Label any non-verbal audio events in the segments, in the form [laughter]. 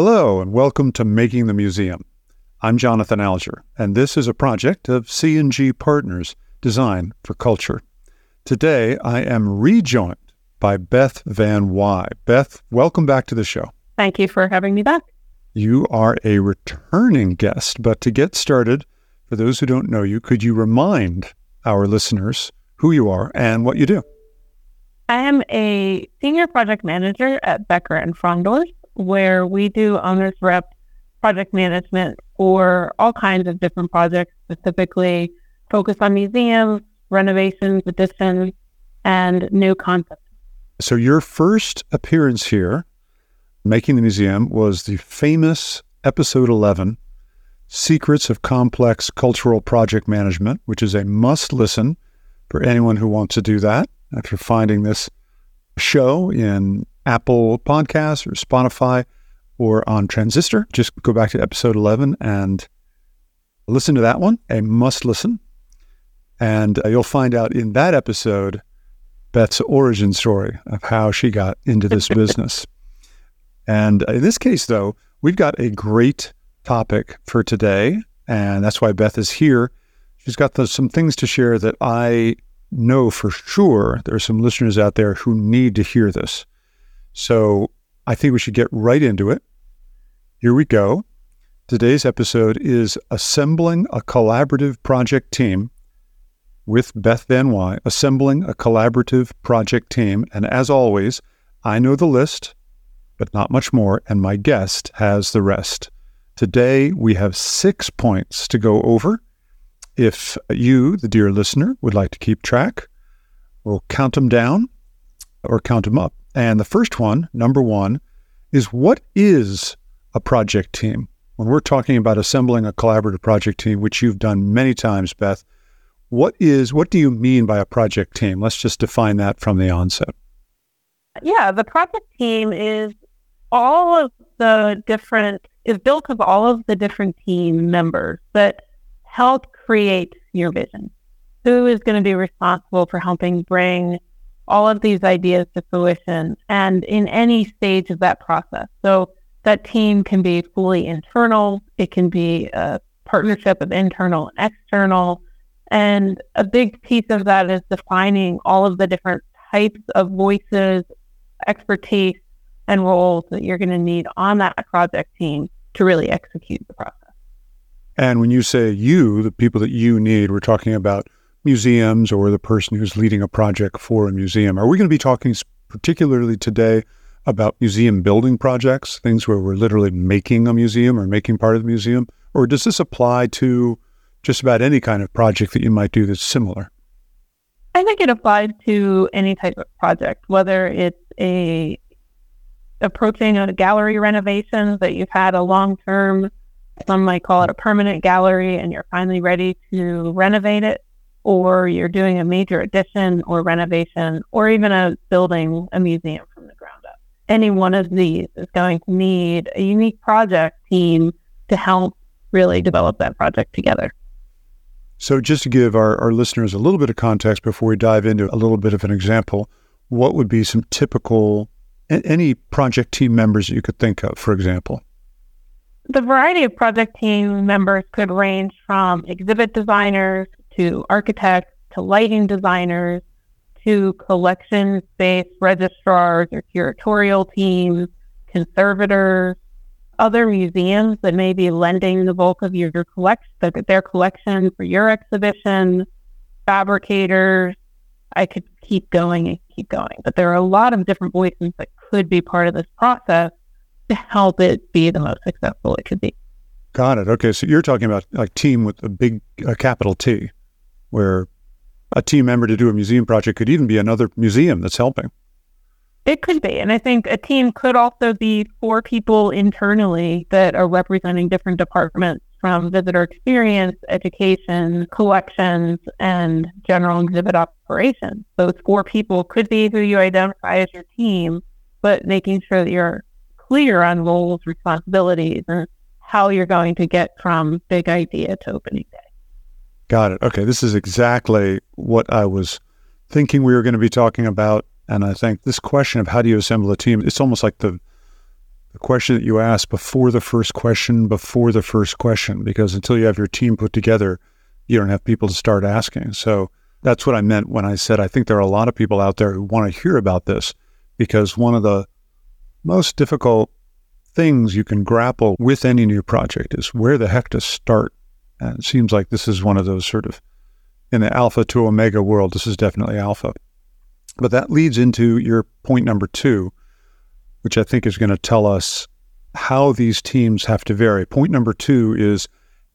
Hello, and welcome to Making the Museum. I'm Jonathan Alger, and this is a project of C&G Partners Design for Culture. Today, I am rejoined by Beth Van Why. Beth, welcome back to the show. Thank you for having me back. You are a returning guest, but to get started, for those who don't know you, could you remind our listeners who you are and what you do? I am a senior project manager at Becker and Frondorf where we do owners rep project management for all kinds of different projects, specifically focused on museums, renovations, additions, and new concepts. So, your first appearance here, Making the Museum, was the famous episode 11, Secrets of Complex Cultural Project Management, which is a must listen for anyone who wants to do that after finding this show in Apple Podcasts or Spotify or on Transistor. Just go back to episode 11 and listen to that one, a must listen. And uh, you'll find out in that episode Beth's origin story of how she got into this [laughs] business. And in this case, though, we've got a great topic for today. And that's why Beth is here. She's got the, some things to share that I know for sure there are some listeners out there who need to hear this. So I think we should get right into it. Here we go. Today's episode is Assembling a Collaborative Project Team with Beth Van Why, Assembling a Collaborative Project Team. And as always, I know the list, but not much more, and my guest has the rest. Today, we have six points to go over. If you, the dear listener, would like to keep track, we'll count them down or count them up. And the first one, number one, is what is a project team? When we're talking about assembling a collaborative project team, which you've done many times, Beth, what is what do you mean by a project team? Let's just define that from the onset. Yeah, the project team is all of the different is built of all of the different team members that help create your vision. Who is going to be responsible for helping bring all of these ideas to fruition and in any stage of that process. So that team can be fully internal, it can be a partnership of internal and external. And a big piece of that is defining all of the different types of voices, expertise, and roles that you're going to need on that project team to really execute the process. And when you say you, the people that you need, we're talking about museums or the person who's leading a project for a museum. Are we going to be talking particularly today about museum building projects, things where we're literally making a museum or making part of the museum? Or does this apply to just about any kind of project that you might do that's similar? I think it applies to any type of project, whether it's a approaching a gallery renovation that you've had a long term, some might call it a permanent gallery, and you're finally ready to renovate it or you're doing a major addition or renovation, or even a building a museum from the ground up. Any one of these is going to need a unique project team to help really develop that project together. So, just to give our, our listeners a little bit of context before we dive into a little bit of an example, what would be some typical, any project team members that you could think of, for example? The variety of project team members could range from exhibit designers to architects, to lighting designers, to collection space registrars or curatorial teams, conservators, other museums that may be lending the bulk of your, your collection, their collection for your exhibition, fabricators. I could keep going and keep going, but there are a lot of different voices that could be part of this process to help it be the most successful it could be. Got it. Okay, so you're talking about a team with a big a capital T where a team member to do a museum project could even be another museum that's helping. It could be. And I think a team could also be four people internally that are representing different departments from visitor experience, education, collections, and general exhibit operations. Those four people could be who you identify as your team, but making sure that you're clear on roles, responsibilities, and how you're going to get from big idea to opening day. Got it. Okay. This is exactly what I was thinking we were going to be talking about. And I think this question of how do you assemble a team, it's almost like the the question that you ask before the first question, before the first question, because until you have your team put together, you don't have people to start asking. So that's what I meant when I said I think there are a lot of people out there who want to hear about this because one of the most difficult things you can grapple with any new project is where the heck to start. And it seems like this is one of those sort of in the alpha to omega world, this is definitely alpha. But that leads into your point number two, which I think is going to tell us how these teams have to vary. Point number two is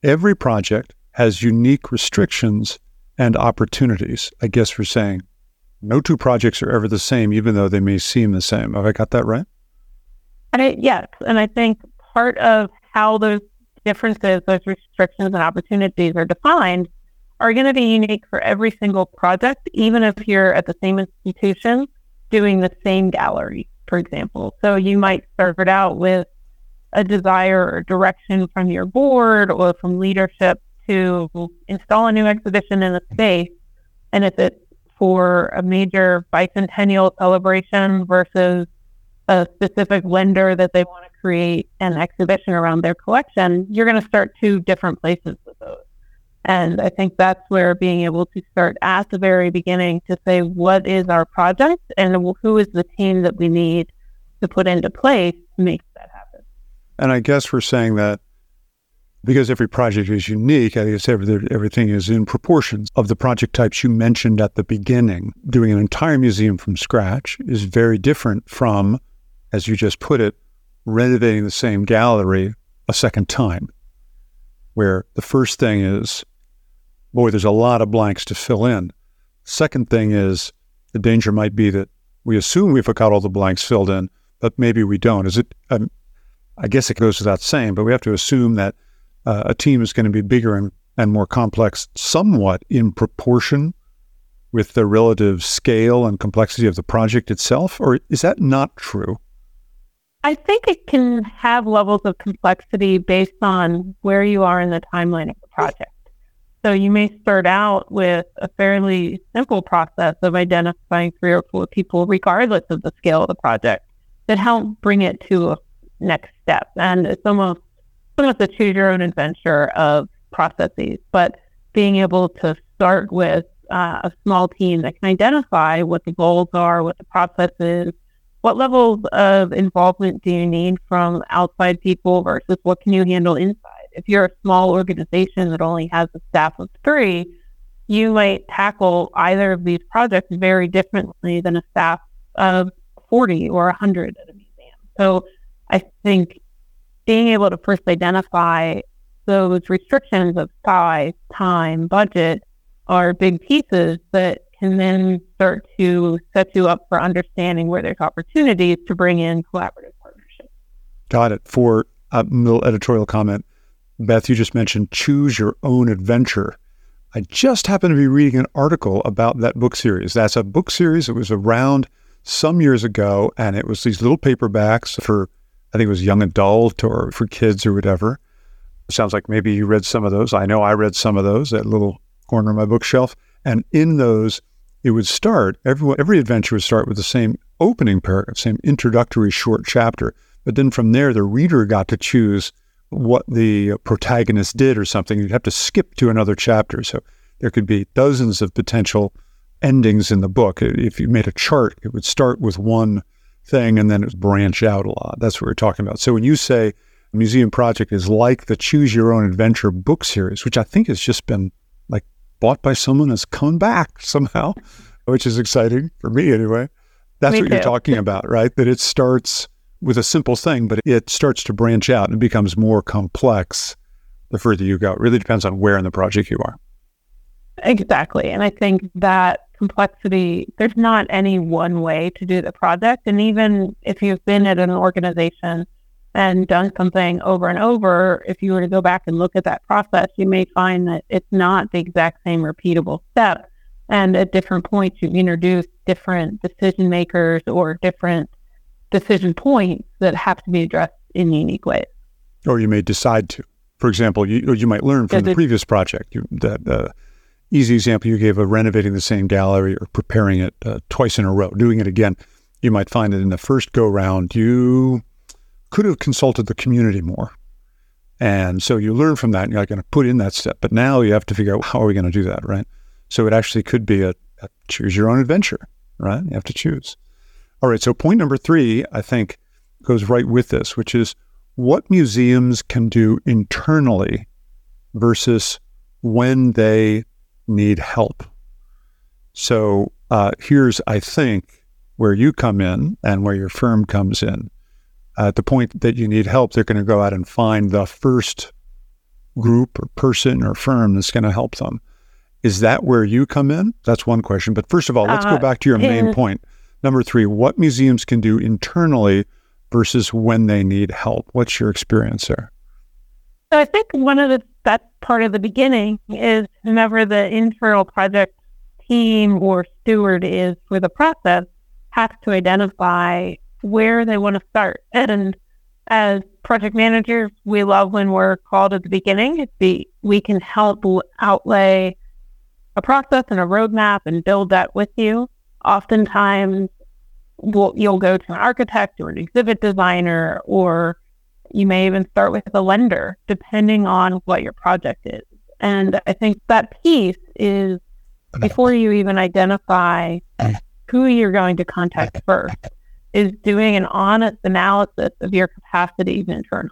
every project has unique restrictions and opportunities. I guess we're saying no two projects are ever the same, even though they may seem the same. Have I got that right? I, yes. And I think part of how those differences, those restrictions and opportunities are defined are going to be unique for every single project, even if you're at the same institution doing the same gallery, for example. So you might start out with a desire or direction from your board or from leadership to install a new exhibition in a space. And if it's for a major bicentennial celebration versus a specific lender that they want to create an exhibition around their collection, you're going to start two different places with those. And I think that's where being able to start at the very beginning to say, what is our project and who is the team that we need to put into place to make that happen? And I guess we're saying that because every project is unique, I guess everything is in proportions of the project types you mentioned at the beginning. Doing an entire museum from scratch is very different from, as you just put it, renovating the same gallery a second time, where the first thing is boy, there's a lot of blanks to fill in. Second thing is the danger might be that we assume we've got all the blanks filled in, but maybe we don't. Is it? Um, I guess it goes without saying, but we have to assume that uh, a team is going to be bigger and, and more complex, somewhat in proportion with the relative scale and complexity of the project itself, or is that not true? I think it can have levels of complexity based on where you are in the timeline of the project. So you may start out with a fairly simple process of identifying three or four people, regardless of the scale of the project, that help bring it to a next step. And it's almost almost a choose your own adventure of processes, but being able to start with uh, a small team that can identify what the goals are, what the process is, what levels of involvement do you need from outside people versus what can you handle inside if you're a small organization that only has a staff of three, you might tackle either of these projects very differently than a staff of 40 or 100 at a museum. So I think being able to first identify those restrictions of size, time, budget are big pieces that can then start to set you up for understanding where there's opportunities to bring in collaborative partnerships. Got it. For a little editorial comment, Beth, you just mentioned Choose Your Own Adventure. I just happened to be reading an article about that book series. That's a book series that was around some years ago, and it was these little paperbacks for, I think it was young adult or for kids or whatever. Sounds like maybe you read some of those. I know I read some of those, that little corner of my bookshelf. And in those, it would start, every, every adventure would start with the same opening paragraph, same introductory short chapter. But then from there, the reader got to choose what the protagonist did or something, you'd have to skip to another chapter. So there could be dozens of potential endings in the book. If you made a chart, it would start with one thing and then it would branch out a lot. That's what we're talking about. So when you say museum project is like the Choose Your Own Adventure book series, which I think has just been bought by someone has come back [laughs] somehow, which is exciting for me anyway. That's me what too. you're talking about, right? That it starts with a simple thing, but it starts to branch out and becomes more complex the further you go. It really depends on where in the project you are. Exactly. And I think that complexity, there's not any one way to do the project. And even if you've been at an organization and done something over and over, if you were to go back and look at that process, you may find that it's not the exact same repeatable step. And at different points, you introduce different decision makers or different decision points that have to be addressed in unique ways. Or you may decide to. For example, you, you might learn from the previous project. You, that uh, easy example you gave of renovating the same gallery or preparing it uh, twice in a row, doing it again. You might find that in the first go round, you could have consulted the community more. And so you learn from that and you're going to put in that step. But now you have to figure out how are we going to do that, right? So it actually could be a, a choose your own adventure, right? You have to choose. All right. So point number three, I think, goes right with this, which is what museums can do internally versus when they need help. So uh, here's, I think, where you come in and where your firm comes in. Uh, at the point that you need help, they're going to go out and find the first group or person or firm that's going to help them. Is that where you come in? That's one question. But first of all, let's uh, go back to your main point. Number three, what museums can do internally versus when they need help? What's your experience there? So I think one of the that part of the beginning is whenever the internal project team or steward is for the process has to identify where they want to start. And as project managers, we love when we're called at the beginning. The, we can help outlay a process and a roadmap and build that with you. Oftentimes, we'll, you'll go to an architect or an exhibit designer, or you may even start with a lender, depending on what your project is. And I think that piece is before you even identify mm. who you're going to contact first, is doing an honest analysis of your capacities internally.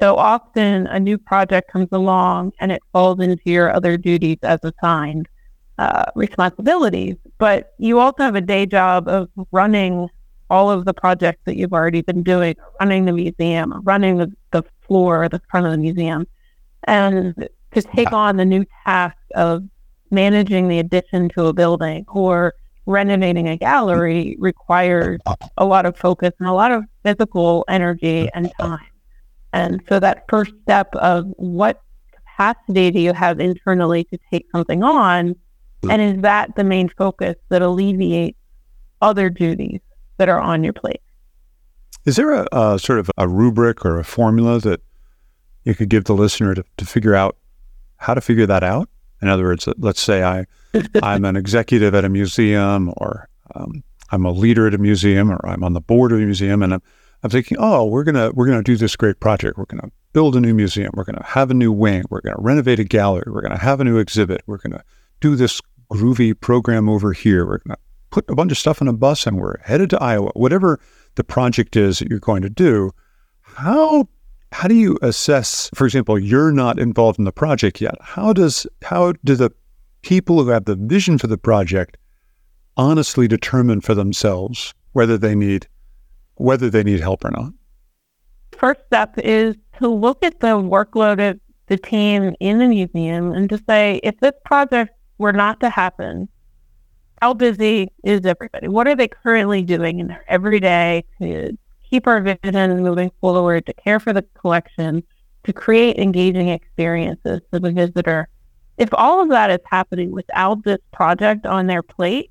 So often a new project comes along and it falls into your other duties as assigned uh, responsibilities, but you also have a day job of running all of the projects that you've already been doing, running the museum, running the, the floor, the front of the museum, and to take on the new task of managing the addition to a building or renovating a gallery requires a lot of focus and a lot of physical energy and time. And so that first step of what capacity do you have internally to take something on? Hmm. And is that the main focus that alleviates other duties that are on your plate? Is there a, a sort of a rubric or a formula that you could give the listener to, to figure out how to figure that out? In other words, let's say I [laughs] I'm an executive at a museum, or um, I'm a leader at a museum, or I'm on the board of a museum, and I'm, I'm thinking, oh, we're gonna we're gonna do this great project. We're gonna build a new museum. We're gonna have a new wing. We're gonna renovate a gallery. We're gonna have a new exhibit. We're gonna do this groovy program over here. We're gonna put a bunch of stuff on a bus, and we're headed to Iowa. Whatever the project is that you're going to do, how how do you assess for example you're not involved in the project yet how does how do the people who have the vision for the project honestly determine for themselves whether they need whether they need help or not first step is to look at the workload of the team in the museum and to say if this project were not to happen how busy is everybody what are they currently doing in their everyday to keep our vision moving forward, to care for the collection, to create engaging experiences for the visitor. If all of that is happening without this project on their plate,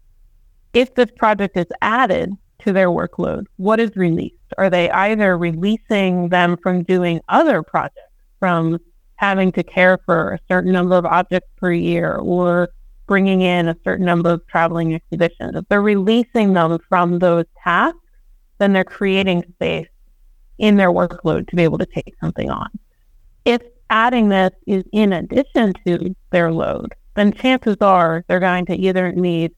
if this project is added to their workload, what is released? Are they either releasing them from doing other projects, from having to care for a certain number of objects per year or bringing in a certain number of traveling exhibitions? If they're releasing them from those tasks, then they're creating space in their workload to be able to take something on. If adding this is in addition to their load, then chances are they're going to either need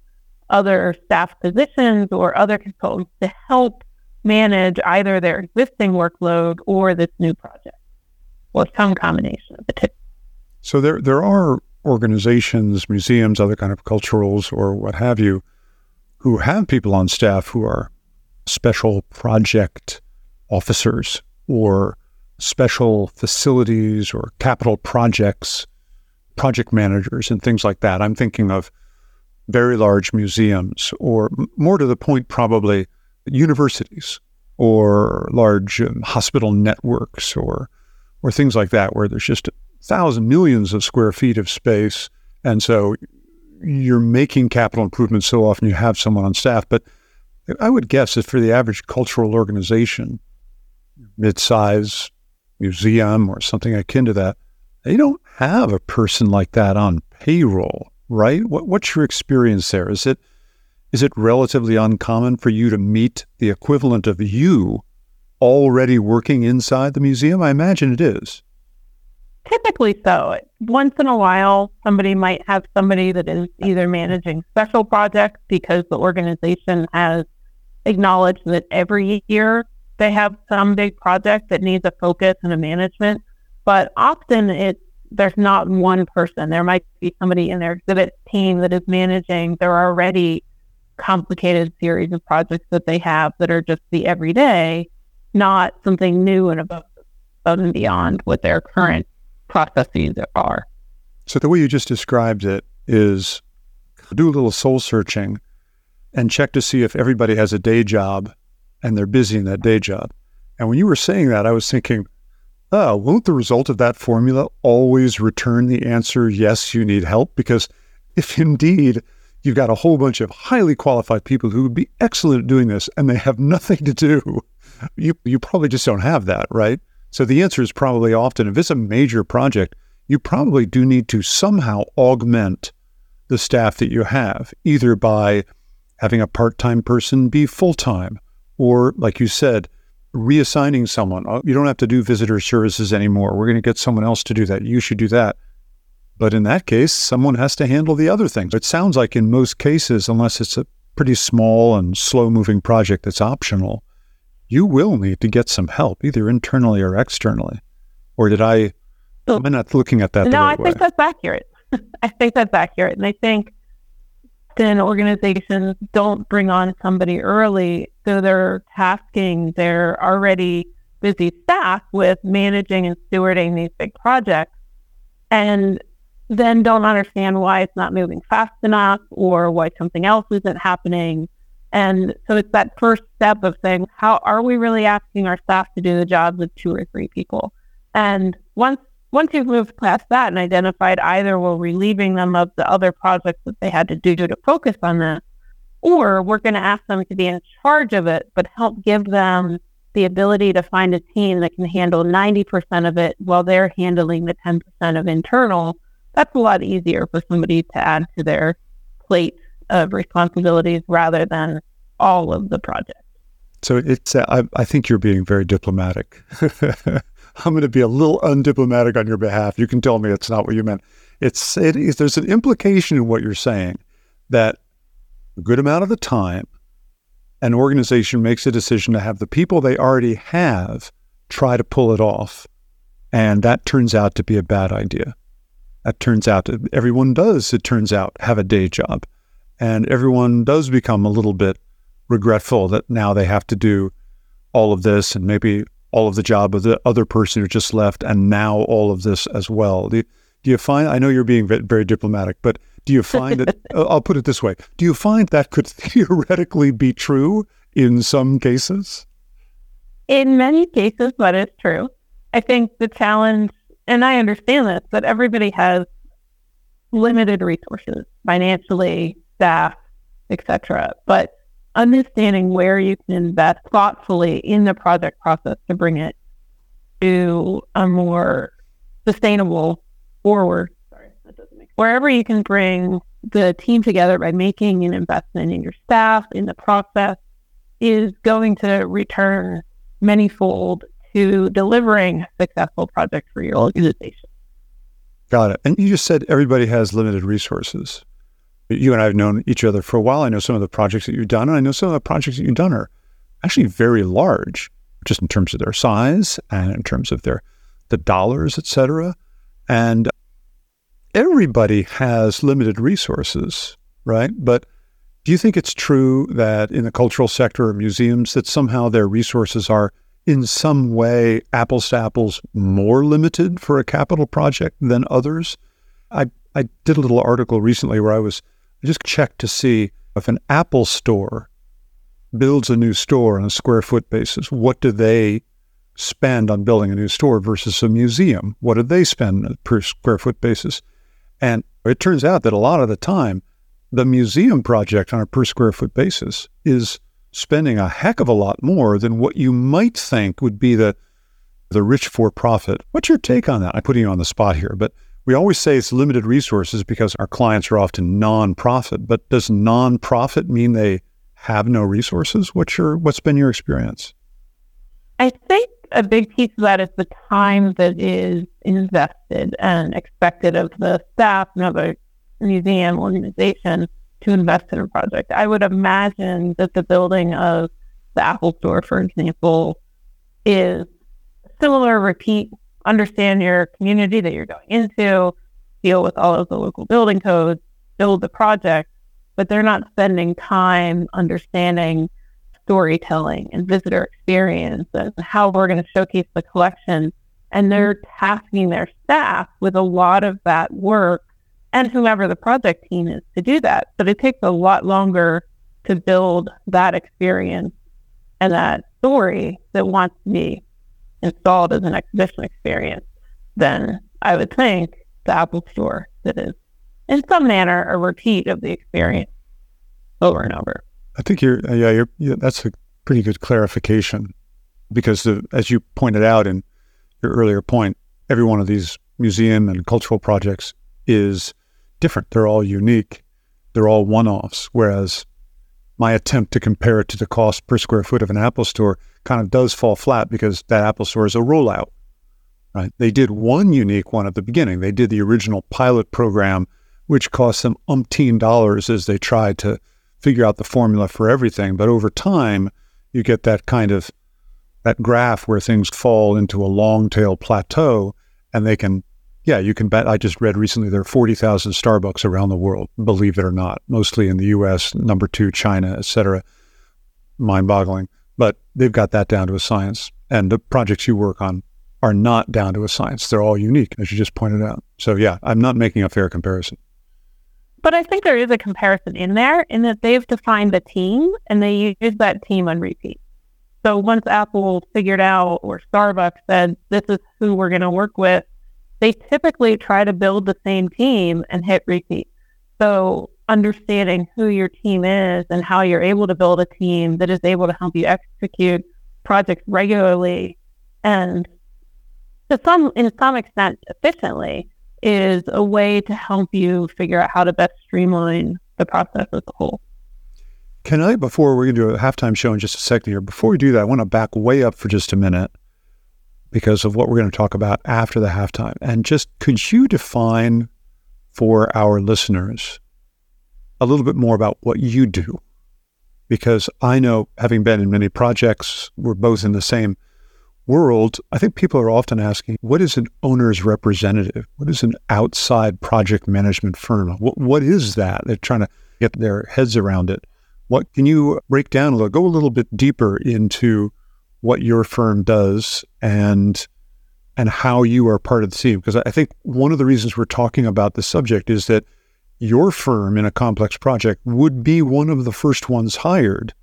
other staff positions or other consultants to help manage either their existing workload or this new project or some combination of the two. So there there are organizations, museums, other kind of culturals or what have you, who have people on staff who are special project officers or special facilities or capital projects, project managers, and things like that. I'm thinking of very large museums, or more to the point, probably universities or large um, hospital networks or or things like that, where there's just a thousands, millions of square feet of space, and so you're making capital improvements so often you have someone on staff, but I would guess that for the average cultural organization, mid-size museum or something akin to that, they don't have a person like that on payroll, right? What, what's your experience there? Is it is it relatively uncommon for you to meet the equivalent of you already working inside the museum? I imagine it is. Typically so. Once in a while, somebody might have somebody that is either managing special projects because the organization has acknowledged that every year they have some big project that needs a focus and a management. But often it's there's not one person. There might be somebody in their exhibit team that is managing their already complicated series of projects that they have that are just the everyday, not something new and above, above and beyond what their current processes are. So the way you just described it is do a little soul searching and check to see if everybody has a day job and they're busy in that day job. And when you were saying that, I was thinking, oh, won't the result of that formula always return the answer, yes, you need help? Because if indeed you've got a whole bunch of highly qualified people who would be excellent at doing this and they have nothing to do, you, you probably just don't have that, right? So the answer is probably often if it's a major project, you probably do need to somehow augment the staff that you have, either by having a part time person be full time, or like you said, reassigning someone. Oh, you don't have to do visitor services anymore. We're going to get someone else to do that. You should do that. But in that case, someone has to handle the other things. It sounds like in most cases, unless it's a pretty small and slow moving project that's optional, you will need to get some help, either internally or externally. Or did I, I'm I not looking at that? No, right I think way? that's accurate. [laughs] I think that's accurate. And I think then organizations don't bring on somebody early. So they're tasking their already busy staff with managing and stewarding these big projects and then don't understand why it's not moving fast enough or why something else isn't happening and so it's that first step of saying, how are we really asking our staff to do the jobs of two or three people? And once once you've moved past that and identified either we're relieving them of the other projects that they had to do to focus on that, or we're going to ask them to be in charge of it, but help give them the ability to find a team that can handle 90% of it while they're handling the 10% of internal, that's a lot easier for somebody to add to their plate of responsibilities rather than all of the project. So it's, uh, I, I think you're being very diplomatic. [laughs] I'm going to be a little undiplomatic on your behalf. You can tell me it's not what you meant. It's, it is, there's an implication in what you're saying that a good amount of the time, an organization makes a decision to have the people they already have try to pull it off. And that turns out to be a bad idea. That turns out to, everyone does, it turns out, have a day job. And everyone does become a little bit regretful that now they have to do all of this and maybe all of the job of the other person who just left and now all of this as well. Do you, do you find, I know you're being very diplomatic, but do you find that, [laughs] uh, I'll put it this way, do you find that could [laughs] theoretically be true in some cases? In many cases, that is true. I think the challenge, and I understand this, that everybody has limited resources financially, staff, etc. But understanding where you can invest thoughtfully in the project process to bring it to a more sustainable forward. Sorry, that doesn't make wherever you can bring the team together by making an investment in your staff in the process is going to return manyfold to delivering a successful project for your organization. Got it. And you just said everybody has limited resources you and I have known each other for a while. I know some of the projects that you've done, and I know some of the projects that you've done are actually very large, just in terms of their size and in terms of their the dollars, et cetera. And everybody has limited resources, right? But do you think it's true that in the cultural sector or museums that somehow their resources are in some way apples to apples more limited for a capital project than others? I I did a little article recently where I was just check to see if an Apple store builds a new store on a square foot basis, what do they spend on building a new store versus a museum? What do they spend per square foot basis? And it turns out that a lot of the time, the museum project on a per square foot basis is spending a heck of a lot more than what you might think would be the the rich for profit. What's your take on that? I'm putting you on the spot here, but we always say it's limited resources because our clients are often nonprofit, but does nonprofit mean they have no resources? What's your what's been your experience? I think a big piece of that is the time that is invested and expected of the staff and other museum organization to invest in a project. I would imagine that the building of the Apple Store, for example, is similar repeat, understand your community that you're going into, deal with all of the local building codes, build the project, but they're not spending time understanding storytelling and visitor experience and how we're going to showcase the collection. And they're mm-hmm. tasking their staff with a lot of that work and whomever the project team is to do that. But it takes a lot longer to build that experience and that story that wants to be installed as an exhibition experience than I would think the Apple Store that is in some manner a repeat of the experience over and over. I think you're, uh, yeah, you're, yeah, that's a pretty good clarification because the, as you pointed out in your earlier point, every one of these museum and cultural projects is different. They're all unique. They're all one-offs. Whereas my attempt to compare it to the cost per square foot of an Apple store kind of does fall flat because that Apple store is a rollout, right? They did one unique one at the beginning. They did the original pilot program, which cost them umpteen dollars as they tried to figure out the formula for everything. But over time, you get that kind of that graph where things fall into a long tail plateau and they can yeah, you can bet. I just read recently there are 40,000 Starbucks around the world, believe it or not, mostly in the US, number two, China, et cetera. Mind boggling. But they've got that down to a science. And the projects you work on are not down to a science. They're all unique, as you just pointed out. So, yeah, I'm not making a fair comparison. But I think there is a comparison in there in that they've defined the team and they use that team on repeat. So once Apple figured out or Starbucks said, this is who we're going to work with, they typically try to build the same team and hit repeat. So understanding who your team is and how you're able to build a team that is able to help you execute projects regularly and to some in some extent efficiently is a way to help you figure out how to best streamline the process as a whole. Can I, before we're going to do a halftime show in just a second here, before we do that, I want to back way up for just a minute because of what we're going to talk about after the halftime. And just could you define for our listeners a little bit more about what you do? Because I know, having been in many projects, we're both in the same world. I think people are often asking, what is an owner's representative? What is an outside project management firm? What, what is that? They're trying to get their heads around it. What can you break down a little, go a little bit deeper into what your firm does and and how you are part of the team. Because I think one of the reasons we're talking about this subject is that your firm in a complex project would be one of the first ones hired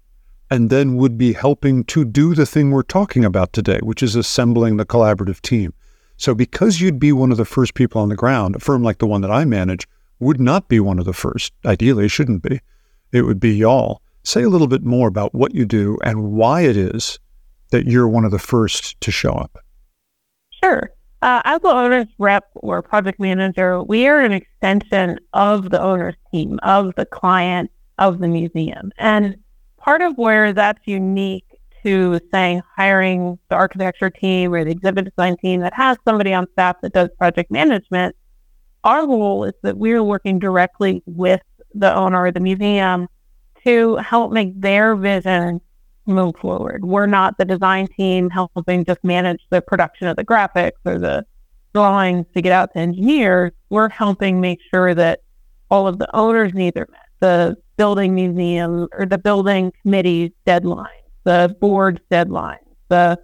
and then would be helping to do the thing we're talking about today, which is assembling the collaborative team. So because you'd be one of the first people on the ground, a firm like the one that I manage would not be one of the first. Ideally, shouldn't be. It would be y'all. Say a little bit more about what you do and why it is that you're one of the first to show up? Sure. Uh, as the owner's rep or project manager, we are an extension of the owner's team, of the client, of the museum. And part of where that's unique to saying hiring the architecture team or the exhibit design team that has somebody on staff that does project management, our role is that we're working directly with the owner of the museum to help make their vision move forward. We're not the design team helping just manage the production of the graphics or the drawings to get out to engineers. We're helping make sure that all of the owners' needs are met. The building museum or the building committee's deadlines, the board's deadlines, the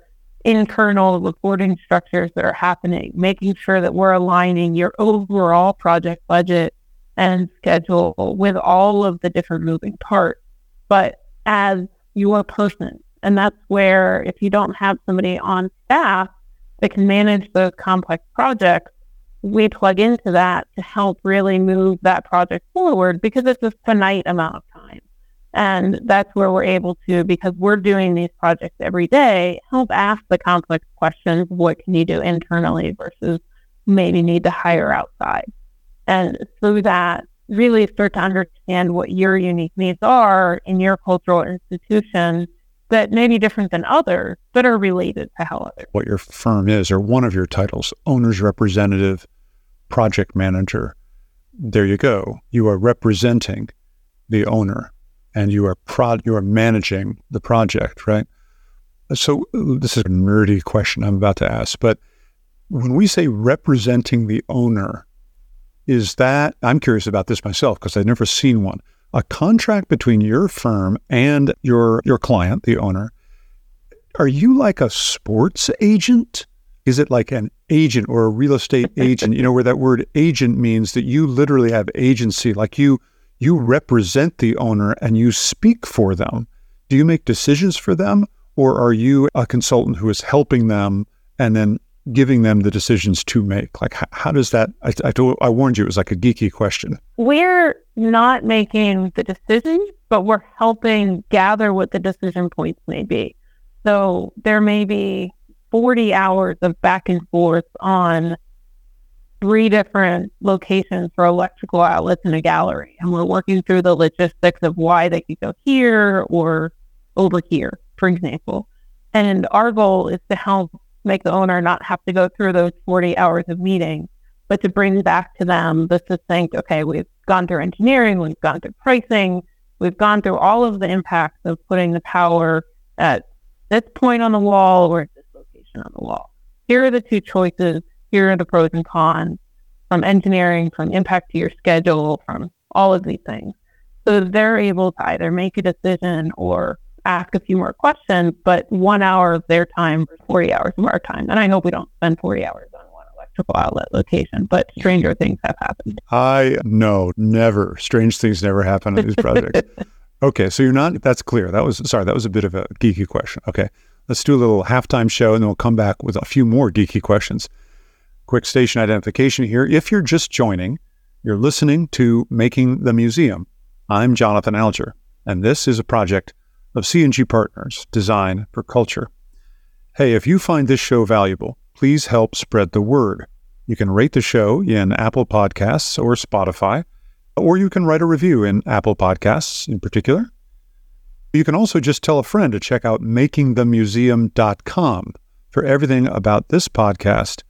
internal reporting structures that are happening, making sure that we're aligning your overall project budget and schedule with all of the different moving parts. But as your person. And that's where if you don't have somebody on staff that can manage those complex projects, we plug into that to help really move that project forward because it's a finite amount of time. And that's where we're able to, because we're doing these projects every day, help ask the complex questions, what can you do internally versus maybe need to hire outside. And through that, really start to understand what your unique needs are in your cultural institution that may be different than others, but are related to how others. What your firm is, or one of your titles, owner's representative, project manager. There you go. You are representing the owner and you are pro- you are managing the project, right? So this is a nerdy question I'm about to ask, but when we say representing the owner, is that I'm curious about this myself because I've never seen one. A contract between your firm and your your client, the owner. Are you like a sports agent? Is it like an agent or a real estate [laughs] agent? You know, where that word agent means that you literally have agency, like you you represent the owner and you speak for them. Do you make decisions for them, or are you a consultant who is helping them and then giving them the decisions to make? Like, how, how does that? I, I, told, I warned you it was like a geeky question. We're not making the decision, but we're helping gather what the decision points may be. So there may be 40 hours of back and forth on three different locations for electrical outlets in a gallery. And we're working through the logistics of why they could go here or over here, for example. And our goal is to help make the owner not have to go through those 40 hours of meetings, but to bring back to them the succinct, okay, we've gone through engineering, we've gone through pricing, we've gone through all of the impacts of putting the power at this point on the wall or at this location on the wall. Here are the two choices here are the pros and cons from engineering, from impact to your schedule, from all of these things. So they're able to either make a decision or ask a few more questions, but one hour of their time versus 40 hours of our time. And I hope we don't spend 40 hours on one electrical outlet location, but stranger things have happened. I know, never. Strange things never happen on these [laughs] projects. okay, so you're not, that's clear. That was, sorry, that was a bit of a geeky question. Okay, let's do a little halftime show and then we'll come back with a few more geeky questions. Quick station identification here. If you're just joining, you're listening to Making the Museum. I'm Jonathan Alger, and this is a project of C&G Partners, Design for Culture. Hey, if you find this show valuable, please help spread the word. You can rate the show in Apple Podcasts or Spotify, or you can write a review in Apple Podcasts in particular. You can also just tell a friend to check out makingthemuseum.com for everything about this podcast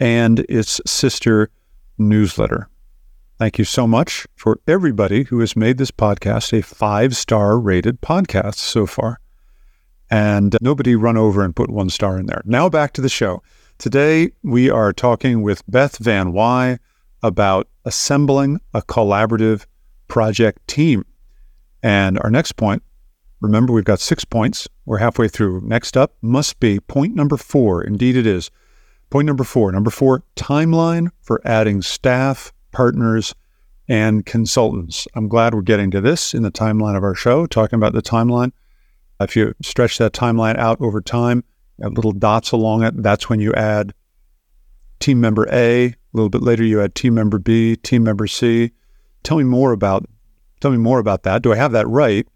and its sister newsletter. Thank you so much for everybody who has made this podcast a five star rated podcast so far. And uh, nobody run over and put one star in there. Now back to the show. Today we are talking with Beth Van Why about assembling a collaborative project team. And our next point, remember we've got six points. We're halfway through. Next up must be point number four. Indeed, it is Point number four. Number four, timeline for adding staff, partners, and consultants. I'm glad we're getting to this in the timeline of our show, talking about the timeline. If you stretch that timeline out over time, little dots along it, that's when you add team member A. A little bit later, you add team member B, team member C. Tell me more about tell me more about that. Do I have that right?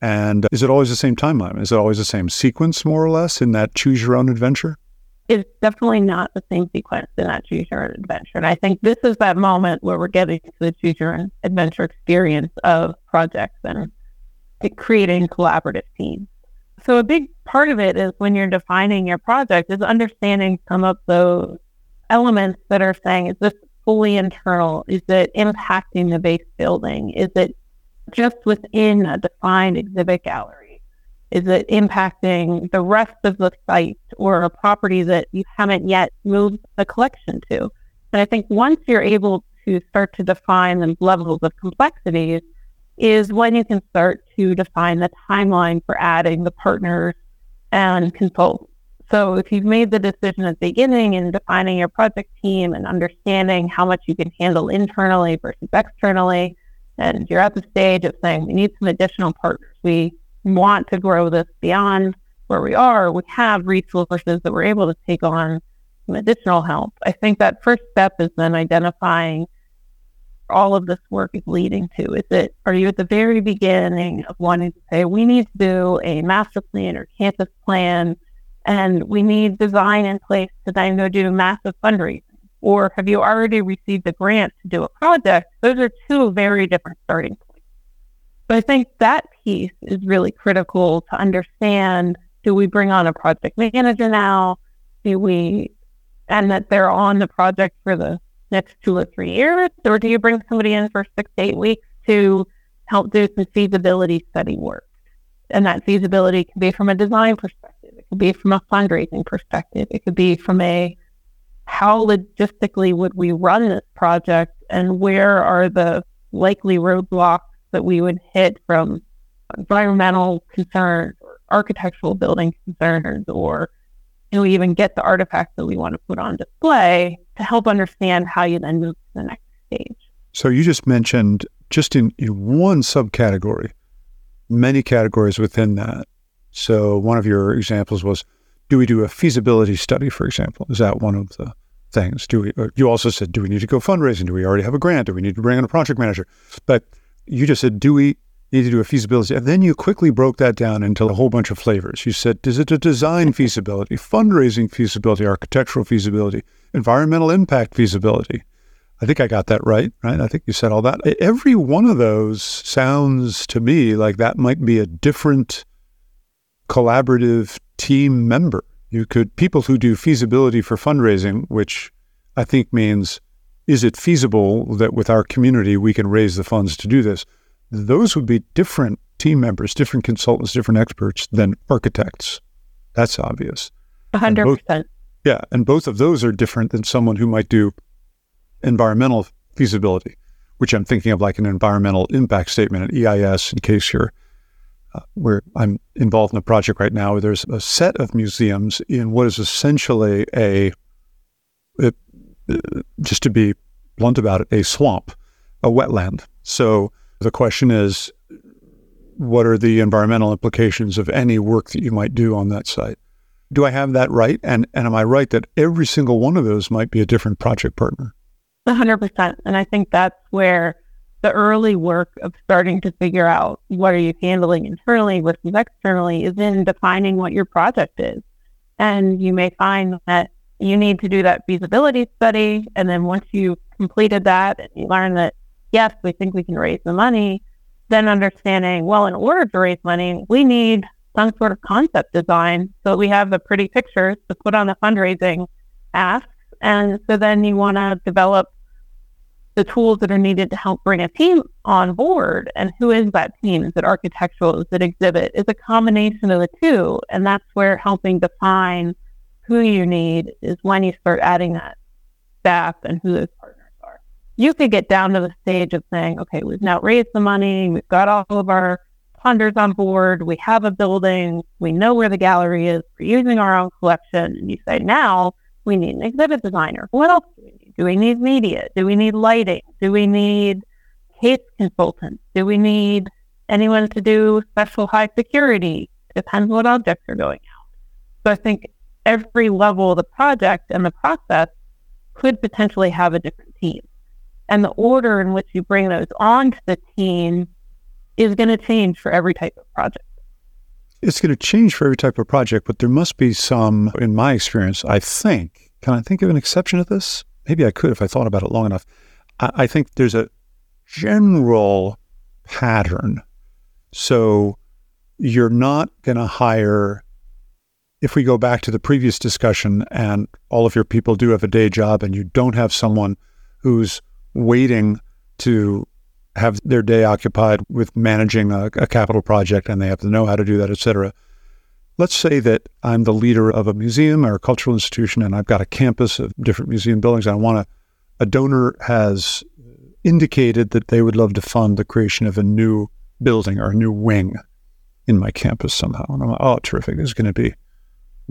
And is it always the same timeline? Is it always the same sequence, more or less, in that choose your own adventure? It's definitely not the same sequence in that choose your adventure. And I think this is that moment where we're getting to the choose your adventure experience of projects and creating collaborative teams. So a big part of it is when you're defining your project is understanding some of those elements that are saying, is this fully internal? Is it impacting the base building? Is it just within a defined exhibit gallery? Is it impacting the rest of the site or a property that you haven't yet moved the collection to? And I think once you're able to start to define the levels of complexities, is when you can start to define the timeline for adding the partners and consultants. So if you've made the decision at the beginning in defining your project team and understanding how much you can handle internally versus externally, and you're at the stage of saying we need some additional partners. We want to grow this beyond where we are, we have resources that we're able to take on some additional help. I think that first step is then identifying all of this work is leading to. Is it are you at the very beginning of wanting to say we need to do a master plan or campus plan and we need design in place to then go do massive fundraising? Or have you already received a grant to do a project? Those are two very different starting points. But I think that piece is really critical to understand. Do we bring on a project manager now? Do we, and that they're on the project for the next two or three years? Or do you bring somebody in for six to eight weeks to help do some feasibility study work? And that feasibility can be from a design perspective, it could be from a fundraising perspective, it could be from a how logistically would we run this project and where are the likely roadblocks that we would hit from environmental concerns or architectural building concerns or you know, even get the artifacts that we want to put on display to help understand how you then move to the next stage. So you just mentioned just in, in one subcategory, many categories within that. So one of your examples was, do we do a feasibility study, for example? Is that one of the things? Do we? Uh, you also said, do we need to go fundraising? Do we already have a grant? Do we need to bring in a project manager? But you just said, do we need to do a feasibility? And then you quickly broke that down into a whole bunch of flavors. You said, is it a design feasibility, fundraising feasibility, architectural feasibility, environmental impact feasibility? I think I got that right, right? I think you said all that. Every one of those sounds to me like that might be a different collaborative team member. You could, people who do feasibility for fundraising, which I think means, is it feasible that with our community we can raise the funds to do this? Those would be different team members, different consultants, different experts than architects. That's obvious. 100%. Both, yeah. And both of those are different than someone who might do environmental feasibility, which I'm thinking of like an environmental impact statement, an EIS, in case you're uh, where I'm involved in a project right now. Where there's a set of museums in what is essentially a, a Uh, just to be blunt about it, a swamp, a wetland. So the question is, what are the environmental implications of any work that you might do on that site? Do I have that right? And and am I right that every single one of those might be a different project partner? 100%. And I think that's where the early work of starting to figure out what are you handling internally versus externally is in defining what your project is. And you may find that you need to do that feasibility study. And then once you've completed that and you learn that, yes, we think we can raise the money, then understanding, well, in order to raise money, we need some sort of concept design so that we have the pretty pictures to put on the fundraising ask. And so then you want to develop the tools that are needed to help bring a team on board. And who is that team? Is it architectural? Is it exhibit? It's a combination of the two. And that's where helping define who you need is when you start adding that staff and who those partners are. You could get down to the stage of saying, okay, we've now raised the money, we've got all of our funders on board, we have a building, we know where the gallery is, we're using our own collection. And you say, now we need an exhibit designer. What else do we need? Do we need media? Do we need lighting? Do we need case consultants? Do we need anyone to do special high security? Depends what objects are going out. So I think every level of the project and the process could potentially have a different team. And the order in which you bring those onto the team is going to change for every type of project. It's going to change for every type of project, but there must be some, in my experience, I think. Can I think of an exception to this? maybe I could if I thought about it long enough. I, I think there's a general pattern. So you're not going to hire, if we go back to the previous discussion and all of your people do have a day job and you don't have someone who's waiting to have their day occupied with managing a, a capital project and they have to know how to do that, et cetera Let's say that I'm the leader of a museum or a cultural institution, and I've got a campus of different museum buildings. I want to, a donor has indicated that they would love to fund the creation of a new building or a new wing in my campus somehow. And I'm like, oh, terrific. This is going to be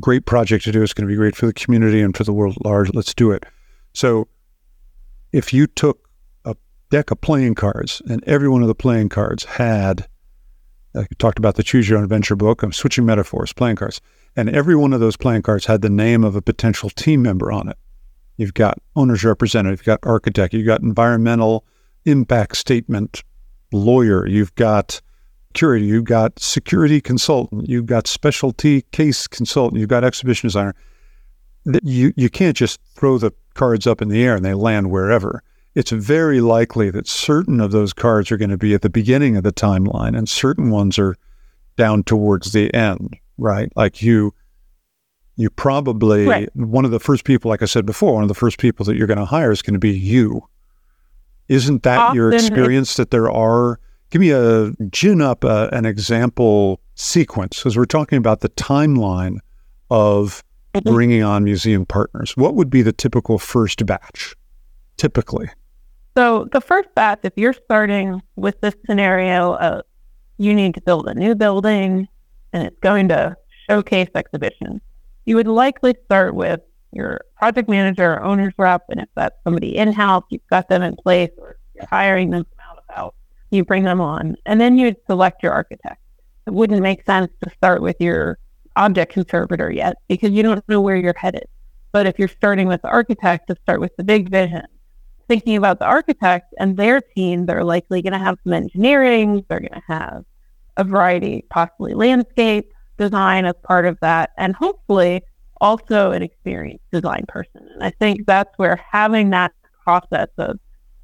great project to do. It's going to be great for the community and for the world at large. Let's do it. So if you took a deck of playing cards and every one of the playing cards had I talked about the Choose Your Own Adventure book. I'm switching metaphors, playing cards. And every one of those playing cards had the name of a potential team member on it. You've got owner's representative, you've got architect, you've got environmental impact statement lawyer, you've got curator, you've got security consultant, you've got specialty case consultant, you've got exhibition designer. You, you can't just throw the cards up in the air and they land wherever. it's very likely that certain of those cards are going to be at the beginning of the timeline and certain ones are down towards the end, right? Like you, you probably, right. one of the first people, like I said before, one of the first people that you're going to hire is going to be you. Isn't that Often your experience that there are? Give me a gin up uh, an example sequence because we're talking about the timeline of mm-hmm. bringing on museum partners. What would be the typical first batch, typically? So the first batch, if you're starting with this scenario of you need to build a new building and it's going to showcase exhibitions, you would likely start with your project manager or owner's rep. And if that's somebody in-house, you've got them in place or you're hiring them from out of house, you bring them on. And then you'd select your architect. It wouldn't make sense to start with your object conservator yet because you don't know where you're headed. But if you're starting with the architect to start with the big vision, thinking about the architect and their team, they're likely going to have some engineering, they're going to have a variety, possibly landscape design as part of that, and hopefully also an experienced design person. And I think that's where having that process of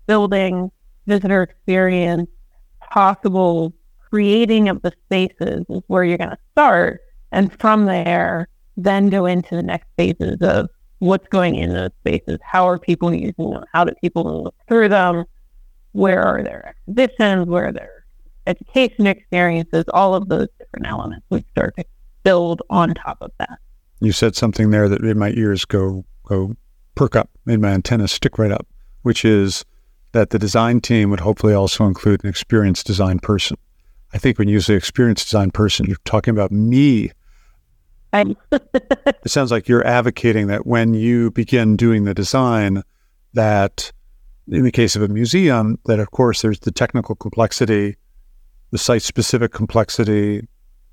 building visitor experience, possible creating of the spaces is where you're going to start. And from there, then go into the next phases of what's going in those spaces, how are people using them, how do people move through them, where are their exhibitions, where are their education experiences, all of those different elements we start to build on top of that. You said something there that made my ears go go perk up, made my antennas stick right up, which is that the design team would hopefully also include an experienced design person. I think when you say experienced design person, you're talking about me [laughs] it sounds like you're advocating that when you begin doing the design, that in the case of a museum, that of course there's the technical complexity, the site specific complexity,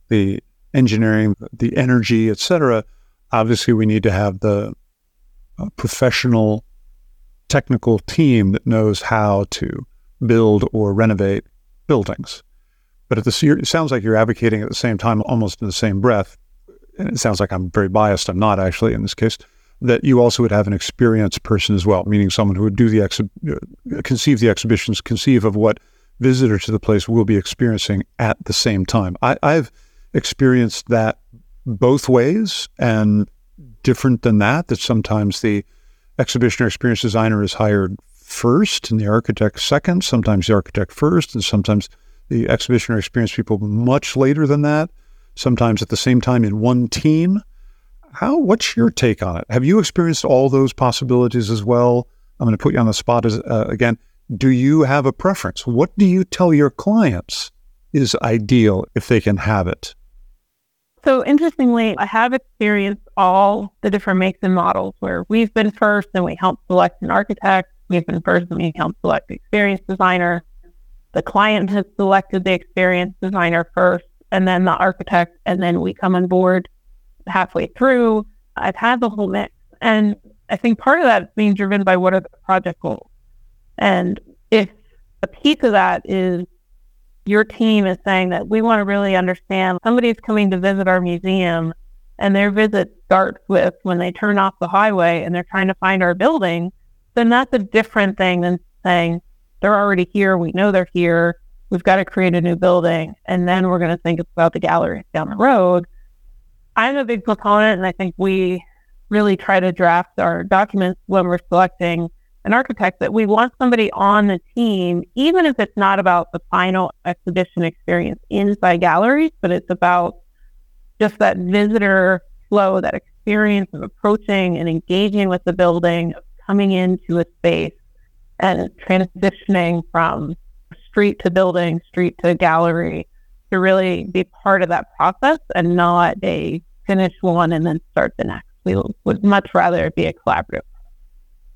the engineering, the energy, etc. Obviously, we need to have the uh, professional technical team that knows how to build or renovate buildings. But at the it sounds like you're advocating at the same time, almost in the same breath, and it sounds like I'm very biased. I'm not actually in this case. That you also would have an experienced person as well, meaning someone who would do the exhi- uh, conceive the exhibitions, conceive of what visitor to the place will be experiencing at the same time. I, I've experienced that both ways, and different than that. That sometimes the exhibition or experience designer is hired first and the architect second. Sometimes the architect first, and sometimes the exhibition or experience people much later than that sometimes at the same time in one team. How? What's your take on it? Have you experienced all those possibilities as well? I'm going to put you on the spot as, uh, again. Do you have a preference? What do you tell your clients is ideal if they can have it? So interestingly, I have experienced all the different makes and models where we've been first and we help select an architect. We've been first and we help select the experience designer. The client has selected the experience designer first and then the architect, and then we come on board halfway through. I've had the whole mix. And I think part of that is being driven by what are the project goals. And if a piece of that is your team is saying that we want to really understand somebody's coming to visit our museum and their visit starts with when they turn off the highway and they're trying to find our building, then that's a different thing than saying they're already here. We know they're here we've got to create a new building, and then we're going to think about the galleries down the road. I'm a big proponent, and I think we really try to draft our documents when we're selecting an architect that we want somebody on the team, even if it's not about the final exhibition experience inside galleries, but it's about just that visitor flow, that experience of approaching and engaging with the building, of coming into a space and transitioning from street to building, street to gallery, to really be part of that process and not a finish one and then start the next. We would much rather be a collaborative.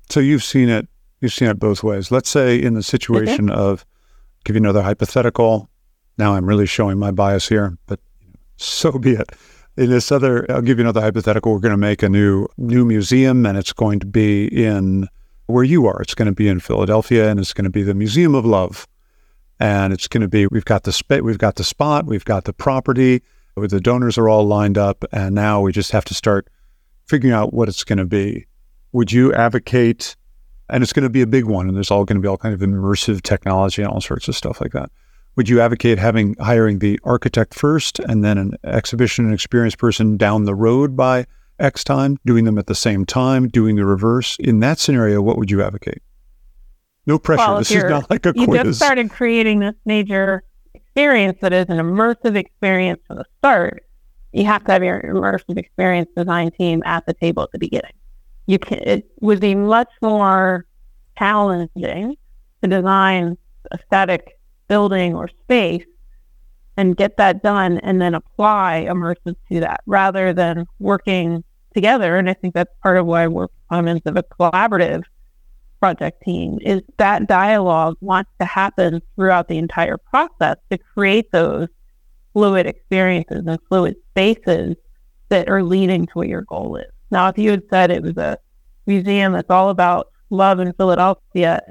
So you've seen it. You've seen it both ways. Let's say in the situation mm-hmm. of, give you another hypothetical. Now I'm really showing my bias here, but so be it. In this other, I'll give you another hypothetical. We're going to make a new new museum, and it's going to be in where you are. It's going to be in Philadelphia, and it's going to be the Museum of Love and it's going to be we've got the spa- we've got the spot, we've got the property, the donors are all lined up, and now we just have to start figuring out what it's going to be. Would you advocate and it's going to be a big one, and there's all going to be all kind of immersive technology and all sorts of stuff like that. Would you advocate having hiring the architect first and then an exhibition and experience person down the road by X time, doing them at the same time, doing the reverse? In that scenario, what would you advocate? No pressure. Well, this is not like a you quiz. You just started creating this major experience that is an immersive experience from the start. You have to have your immersive experience design team at the table at the beginning. You can. It would be much more challenging to design a static building or space and get that done and then apply immersive to that rather than working together. And I think that's part of why we're proponents of a collaborative project team is that dialogue wants to happen throughout the entire process to create those fluid experiences and fluid spaces that are leading to what your goal is. Now, if you had said it was a museum that's all about love in Philadelphia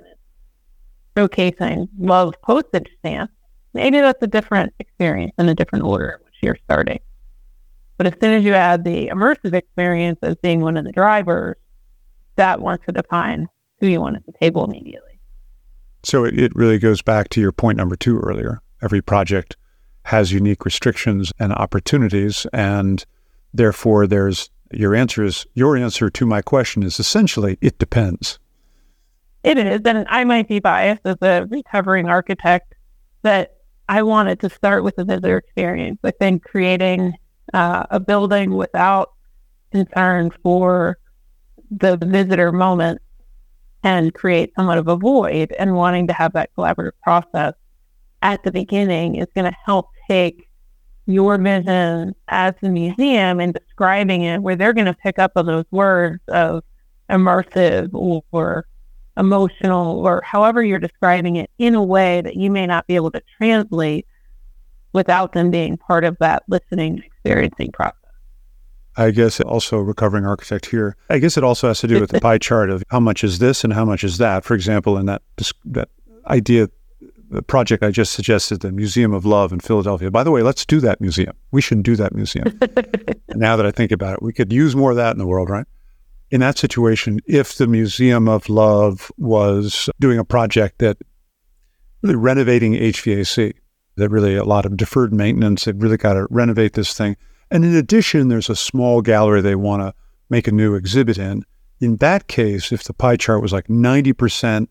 showcasing love postage stamps, maybe that's a different experience and a different order in which you're starting. But as soon as you add the immersive experience as being one of the drivers, that wants to define who you want at the table immediately. So it, it really goes back to your point number two earlier. Every project has unique restrictions and opportunities, and therefore there's your answer is your answer to my question is essentially it depends. It is, and I might be biased as a recovering architect that I wanted to start with the visitor experience. I think creating uh, a building without concern for the visitor moment and create somewhat of a void and wanting to have that collaborative process at the beginning is going to help take your vision as the museum and describing it where they're going to pick up on those words of immersive or emotional or however you're describing it in a way that you may not be able to translate without them being part of that listening experiencing process. I guess also recovering architect here. I guess it also has to do with the pie chart of how much is this and how much is that. For example, in that that idea, project I just suggested, the Museum of Love in Philadelphia. By the way, let's do that museum. We should do that museum. [laughs] now that I think about it, we could use more of that in the world, right? In that situation, if the Museum of Love was doing a project that really renovating HVAC, that really a lot of deferred maintenance, they've really got to renovate this thing and in addition, there's a small gallery they want to make a new exhibit in. In that case, if the pie chart was like 90%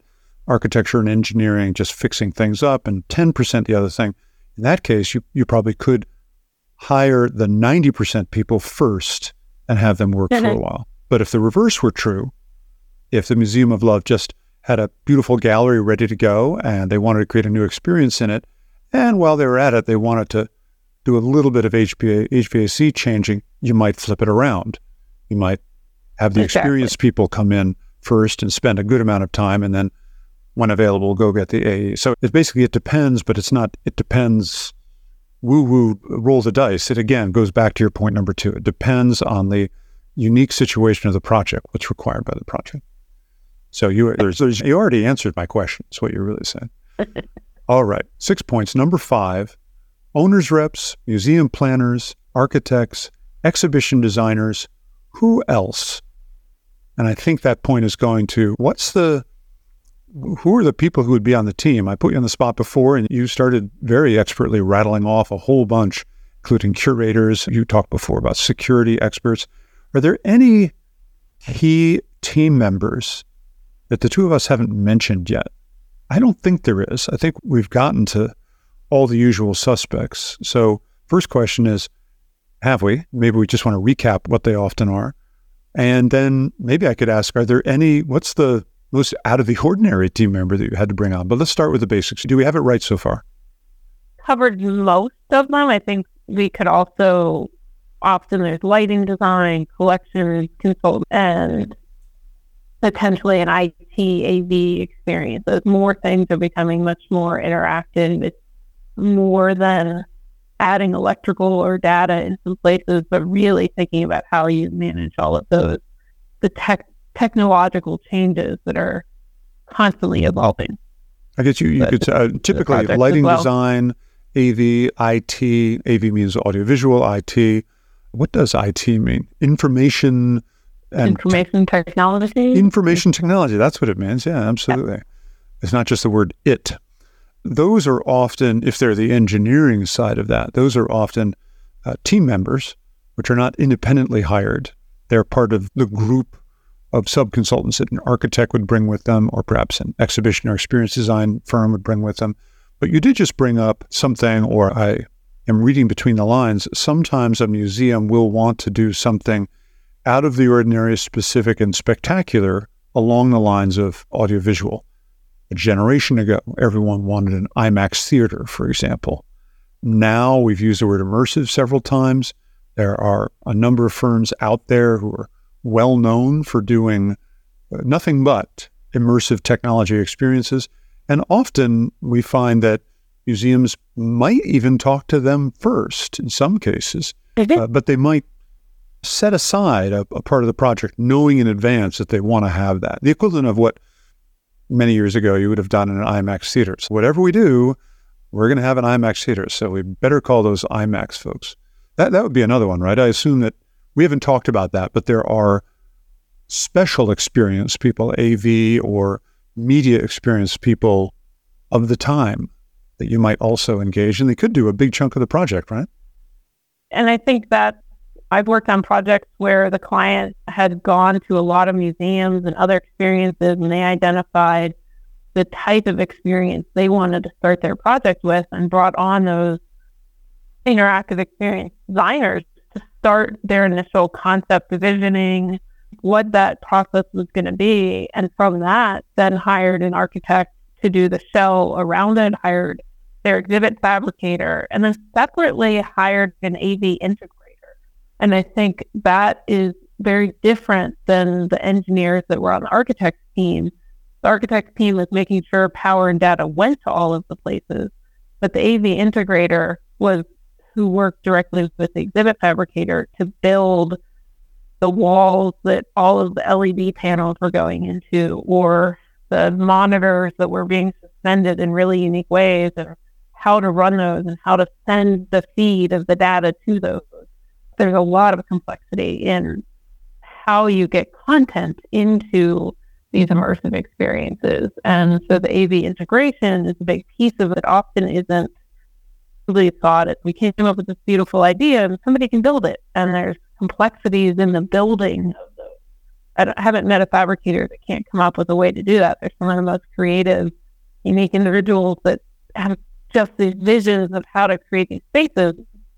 architecture and engineering, just fixing things up, and 10% the other thing, in that case, you, you probably could hire the 90% people first and have them work mm-hmm. for a mm-hmm. while. But if the reverse were true, if the Museum of Love just had a beautiful gallery ready to go and they wanted to create a new experience in it, and while they were at it, they wanted to do a little bit of HPA, HVAC changing, you might flip it around. You might have the exactly. experienced people come in first and spend a good amount of time, and then when available, go get the AE. So it basically it depends, but it's not. It depends. Woo woo, roll the dice. It again goes back to your point number two. It depends on the unique situation of the project, what's required by the project. So you there's, there's you already answered my question. That's what you're really saying. [laughs] All right, six points. Number five owners reps, museum planners, architects, exhibition designers, who else? And I think that point is going to what's the who are the people who would be on the team? I put you on the spot before and you started very expertly rattling off a whole bunch, including curators. You talked before about security experts. Are there any key team members that the two of us haven't mentioned yet? I don't think there is. I think we've gotten to all the usual suspects. So, first question is have we? Maybe we just want to recap what they often are. And then maybe I could ask, are there any, what's the most out of the ordinary team member that you had to bring on? But let's start with the basics. Do we have it right so far? Covered most of them. I think we could also, often there's lighting design, collections, consult, and potentially an IT AV experience. Those more things are becoming much more interactive. It's more than adding electrical or data in some places, but really thinking about how you manage all of those, the tech, technological changes that are constantly evolving. I guess you, you could uh, typically lighting well. design, AV, IT, AV means audiovisual, IT. What does IT mean? Information and information technology. Information technology. That's what it means. Yeah, absolutely. Yeah. It's not just the word it. Those are often, if they're the engineering side of that, those are often uh, team members, which are not independently hired. They're part of the group of sub consultants that an architect would bring with them, or perhaps an exhibition or experience design firm would bring with them. But you did just bring up something, or I am reading between the lines. Sometimes a museum will want to do something out of the ordinary, specific, and spectacular along the lines of audiovisual. A generation ago, everyone wanted an IMAX theater, for example. Now we've used the word immersive several times. There are a number of firms out there who are well known for doing uh, nothing but immersive technology experiences. And often we find that museums might even talk to them first in some cases, uh, but they might set aside a, a, part of the project knowing in advance that they want to have that. The equivalent of what many years ago you would have done in an IMAX theater. So whatever we do, we're going to have an IMAX theater. So we better call those IMAX folks. That, that would be another one, right? I assume that we haven't talked about that, but there are special experience people, AV or media experience people of the time that you might also engage, and they could do a big chunk of the project, right? And I think that I've worked on projects where the client had gone to a lot of museums and other experiences, and they identified the type of experience they wanted to start their project with and brought on those interactive experience designers start their initial concept visioning, what that process was going to be. And from that, then hired an architect to do the shell around it, hired their exhibit fabricator, and then separately hired an AV integrator. And I think that is very different than the engineers that were on the architect's team. The architect's team was making sure power and data went to all of the places, but the AV integrator was who worked directly with the exhibit fabricator to build the walls that all of the LED panels were going into, or the monitors that were being suspended in really unique ways, and how to run those and how to send the feed of the data to those. There's a lot of complexity in how you get content into these mm-hmm. immersive experiences. And so the AV integration is a big piece of it, often isn't really thought it. We came up with this beautiful idea and somebody can build it. And there's complexities in the building of those. I haven't met a fabricator that can't come up with a way to do that. There's some of the most creative, unique individuals that have just these visions of how to create these spaces,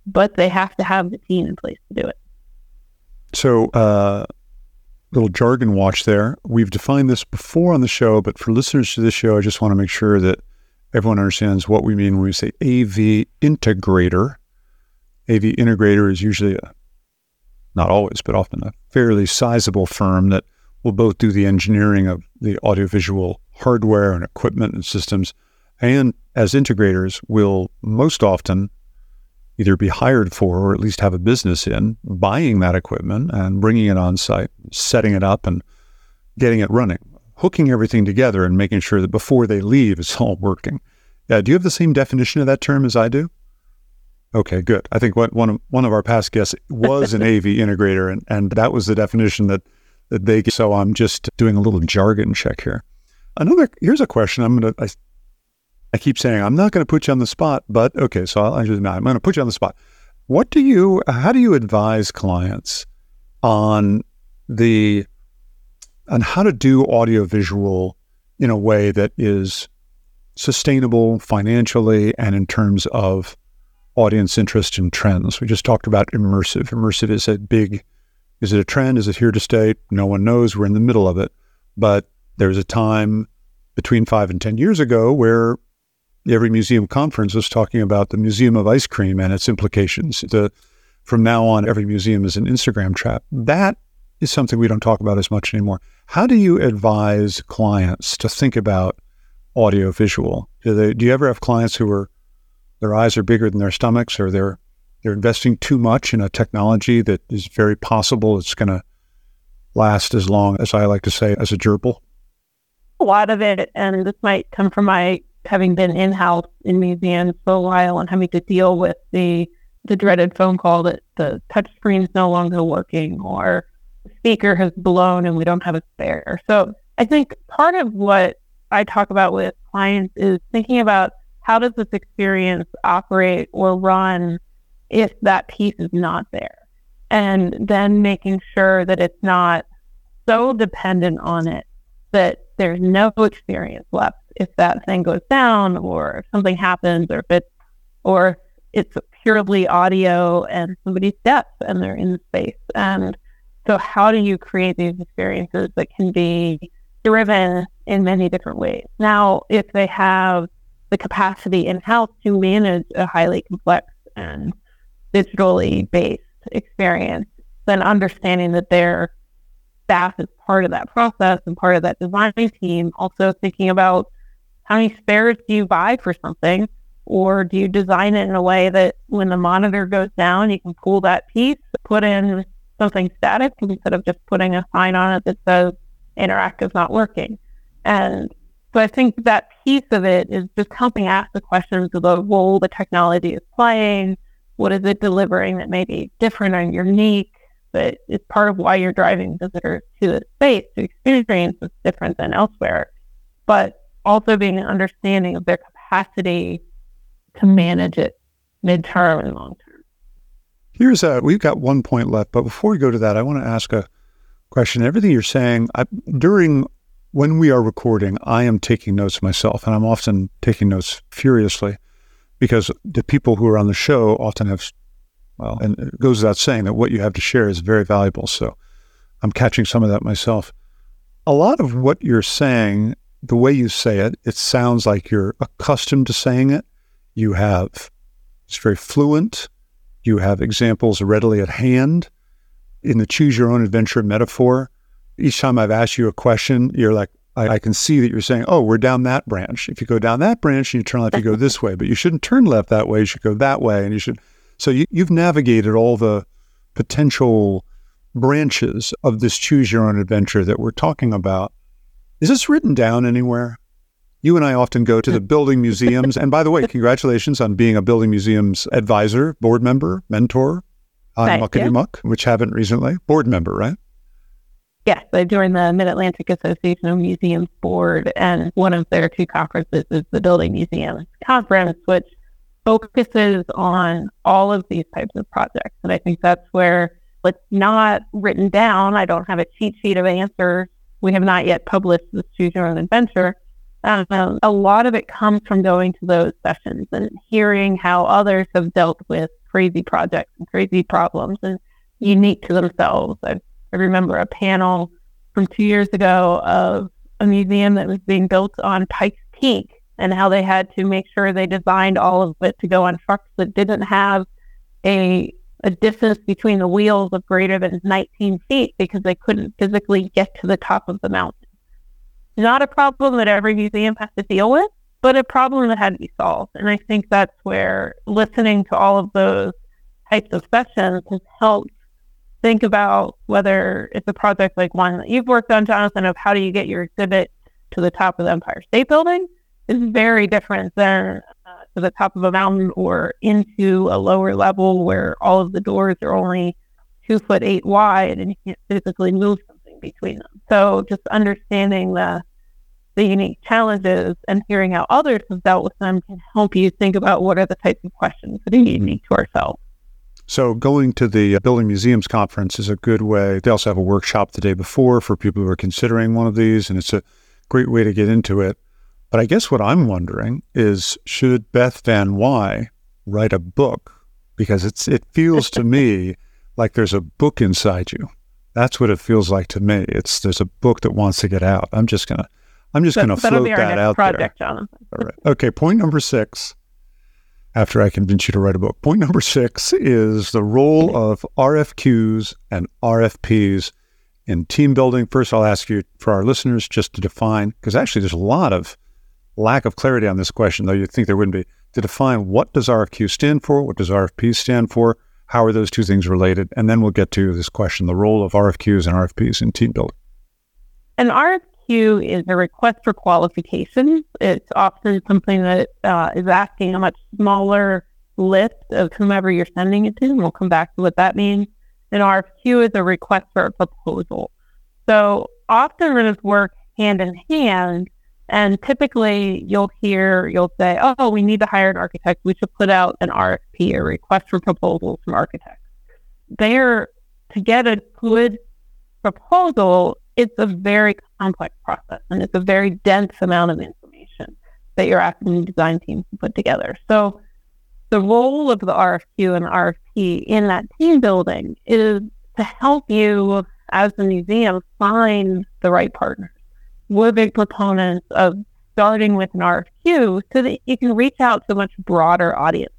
but they have to have the team in place to do it. So, uh, little jargon watch there. We've defined this before on the show, but for listeners to this show, I just want to make sure that everyone understands what we mean when we say AV integrator. AV integrator is usually a, not always, but often a fairly sizable firm that will both do the engineering of the audiovisual hardware and equipment and systems, and as integrators will most often either be hired for or at least have a business in buying that equipment and bringing it on site, setting it up and getting it running hooking everything together and making sure that before they leave, it's all working. Uh, do you have the same definition of that term as I do? Okay, good. I think what, one of one of our past guests was an [laughs] AV integrator, and, and that was the definition that that they. So I'm just doing a little jargon check here. Another here's a question. I'm gonna. I, I keep saying I'm not going to put you on the spot, but okay. So I'll, I just, I'm going to put you on the spot. What do you? How do you advise clients on the on how to do audiovisual in a way that is sustainable financially and in terms of audience interest and trends. We just talked about immersive. Immersive is a big, is it a trend? Is it here to stay? No one knows. We're in the middle of it. But there was a time between five and 10 years ago where every museum conference was talking about the Museum of Ice Cream and its implications. The, from now on, every museum is an Instagram trap. That is something we don't talk about as much anymore. How do you advise clients to think about audio visual? Do they do you ever have clients who are their eyes are bigger than their stomachs or they're they're investing too much in a technology that is very possible it's going to last as long as I like to say as a gerbil? A lot of it, and this might come from my having been in house in museums for a while and having to deal with the the dreaded phone call that the touch screen is no longer working or speaker has blown and we don't have a spare. So I think part of what I talk about with clients is thinking about how does this experience operate or run if that piece is not there? And then making sure that it's not so dependent on it that there's no experience left if that thing goes down or if something happens or if it's or it's purely audio and somebody's deaf and they're in the space. And so how do you create these experiences that can be driven in many different ways? Now, if they have the capacity in-house to manage a highly complex and digitally based experience, then understanding that their staff is part of that process and part of that design team, also thinking about how many spares do you buy for something? Or do you design it in a way that when the monitor goes down, you can pull that piece, put in something static instead of just putting a sign on it that says interactive not working. And so I think that piece of it is just helping ask the questions of the role the technology is playing. What is it delivering that may be different and unique? But it's part of why you're driving visitors to the space to experience what's different than elsewhere. But also being an understanding of their capacity to manage it midterm and long term. Here's a we've got one point left, but before we go to that, I want to ask a question. Everything you're saying I, during when we are recording, I am taking notes myself, and I'm often taking notes furiously because the people who are on the show often have, well, and it goes without saying that what you have to share is very valuable. So I'm catching some of that myself. A lot of what you're saying the way you say it, it sounds like you're accustomed to saying it. You have, it's very fluent. You have examples readily at hand. In the choose your own adventure metaphor, each time I've asked you a question, you're like, I, I, can see that you're saying, oh, we're down that branch. If you go down that branch and you turn left, you go this way, but you shouldn't turn left that way. You should go that way. And you should, so you, you've navigated all the potential branches of this choose your own adventure that we're talking about. Is this written down anywhere? You and I often go to the [laughs] building museums. And by the way, congratulations on being a building museums advisor, board member, mentor on Muckety Muck, which haven't recently. Board member, right? Yes, I joined the Mid Atlantic Association of Museums board, and one of their two conferences is the Building Museums Conference, which focuses on all of these types of projects. And I think that's where it's not written down. I don't have a cheat sheet of answers we have not yet published the Choose Your Own Adventure. Um, a lot of it comes from going to those sessions and hearing how others have dealt with crazy projects and crazy problems and unique to themselves. I, I remember a panel from two years ago of a museum that was being built on Pikes Peak and how they had to make sure they designed all of it to go on trucks that didn't have a a distance between the wheels of greater than 19 feet because they couldn't physically get to the top of the mountain. Not a problem that every museum has to deal with, but a problem that had to be solved. And I think that's where listening to all of those types of sessions has helped think about whether it's a project like one that you've worked on, Jonathan, of how do you get your exhibit to the top of the Empire State Building is very different than uh, to the top of a mountain or into a lower level where all of the doors are only two foot eight wide and you can't physically move something between them. So just understanding the the unique challenges and hearing how others have dealt with them can help you think about what are the types of questions that are mm-hmm. unique to ourselves. So going to the Building Museums Conference is a good way. They also have a workshop the day before for people who are considering one of these, and it's a great way to get into it. But I guess what I'm wondering is should Beth Van Why write a book? Because it's it feels to me [laughs] like there's a book inside you. That's what it feels like to me. It's there's a book that wants to get out. I'm just gonna I'm just gonna float that out project, there. Jonathan. All right. Okay. Point number six. After I convince you to write a book, point number six is the role of RFQs and RFPs in team building. First, I'll ask you for our listeners just to define, because actually there's a lot of lack of clarity on this question, though you'd think there wouldn't be, to define what does RFQ stand for, what does RFP stand for, how are those two things related, and then we'll get to this question, the role of RFQs and RFPs in team building. An Is a request for qualifications. It's often something that uh, is asking a much smaller list of whomever you're sending it to, and we'll come back to what that means. an RFQ is a request for a proposal. So often those work hand in hand. And typically you'll hear, you'll say, oh, we need to hire an architect. We should put out an RFP, a request for proposals from architects. There, to get a good proposal, it's a very complex process and it's a very dense amount of information that you're asking the design team to put together. So the role of the RFQ and RFP in that team building is to help you as a museum find the right partners. We're big proponents of starting with an RFQ so that you can reach out to a much broader audience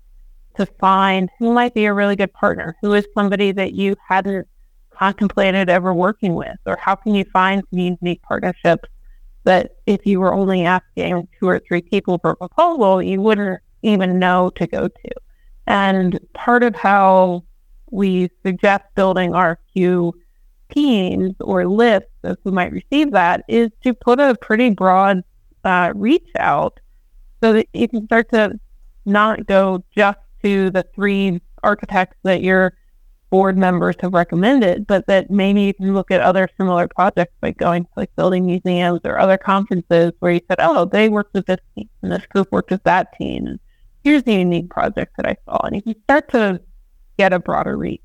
to find who might be a really good partner, who is somebody that you hadn't contemplated ever working with, or how can you find unique partnerships that if you were only asking two or three people for a proposal, you wouldn't even know to go to. And part of how we suggest building our RFQ teams or lists of who might receive that is to put a pretty broad uh, reach out so that you can start to not go just to the three architects that your board members have recommended, but that maybe you can look at other similar projects by going to like building museums or other conferences where you said, oh, they worked with this team and this group worked with that team. And here's the unique project that I saw. And if you start to get a broader reach.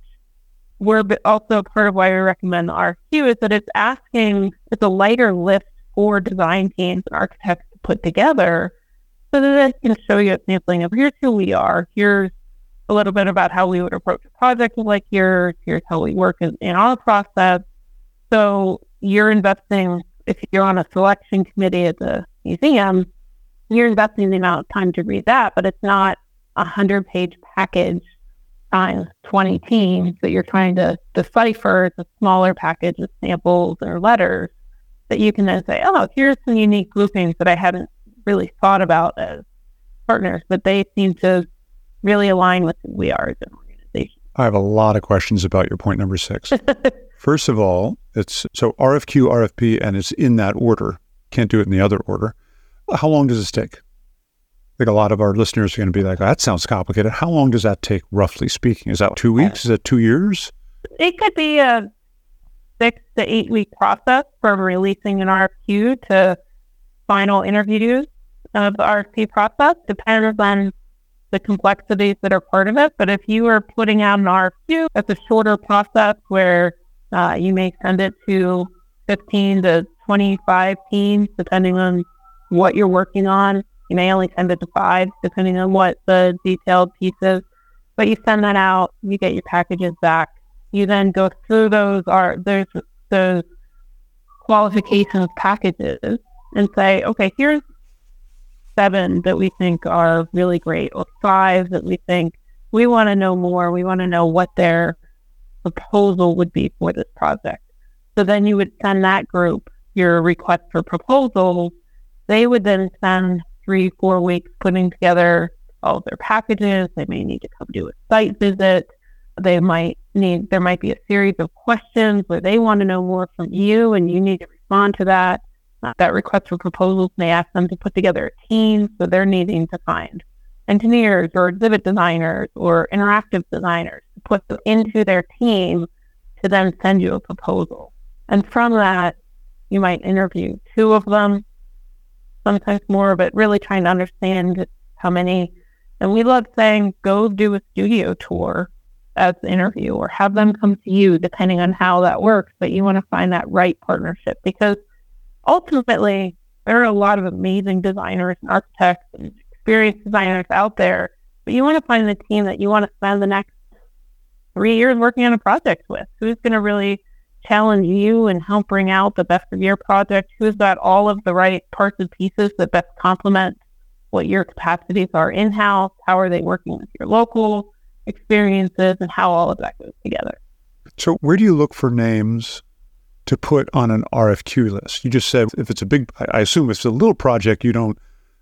We're also part of why we recommend the RFQ is that it's asking, it's a lighter lift for design teams and architects to put together so that it can show you a sampling of here's who we are, here's a little bit about how we would approach a project like yours, here's how we work in, in our process. So you're investing, if you're on a selection committee at the museum, you're investing the amount of time to read that, but it's not a hundred page package times 20 teams that you're trying to decipher. It's a smaller package of samples or letters that you can then say, oh, here's some unique groupings that I hadn't really thought about as partners, but they seem to really align with who we are as an organization. I have a lot of questions about your point number six. [laughs] First of all, it's so RFQ, RFP, and it's in that order. Can't do it in the other order. How long does this take? I think a lot of our listeners are going to be like, that sounds complicated. How long does that take, roughly speaking? Is that two weeks? Is that two years? It could be a six to eight week process from releasing an RFQ to final interviews of the RFP process, depends on the complexities that are part of it. But if you are putting out an RFQ, that's a shorter process where uh, you may send it to 15 to 25 teams, depending on what you're working on. You may only send it to five, depending on what the detailed piece is. But you send that out, you get your packages back. You then go through those are there's those qualifications packages and say, okay, here's seven that we think are really great, or five that we think we want to know more. We want to know what their proposal would be for this project. So then you would send that group your request for proposals they would then spend three, four weeks putting together all their packages. They may need to come do a site visit. They might need, there might be a series of questions where they want to know more from you and you need to respond to that. Uh, that request for proposals may ask them to put together a team. So they're needing to find engineers or exhibit designers or interactive designers to put into their team to then send you a proposal. And from that, you might interview two of them sometimes more, but really trying to understand how many. And we love saying, go do a studio tour as the interview or have them come to you, depending on how that works. But you want to find that right partnership because ultimately, there are a lot of amazing designers and architects and experienced designers out there. But you want to find the team that you want to spend the next three years working on a project with. Who's going to really challenge you and help bring out the best of your project? Who's got all of the right parts and pieces that best complement what your capacities are in house? How are they working with your local experiences and how all of that goes together? So, where do you look for names to put on an RFQ list? You just said if it's a big, I assume if it's a little project, you don't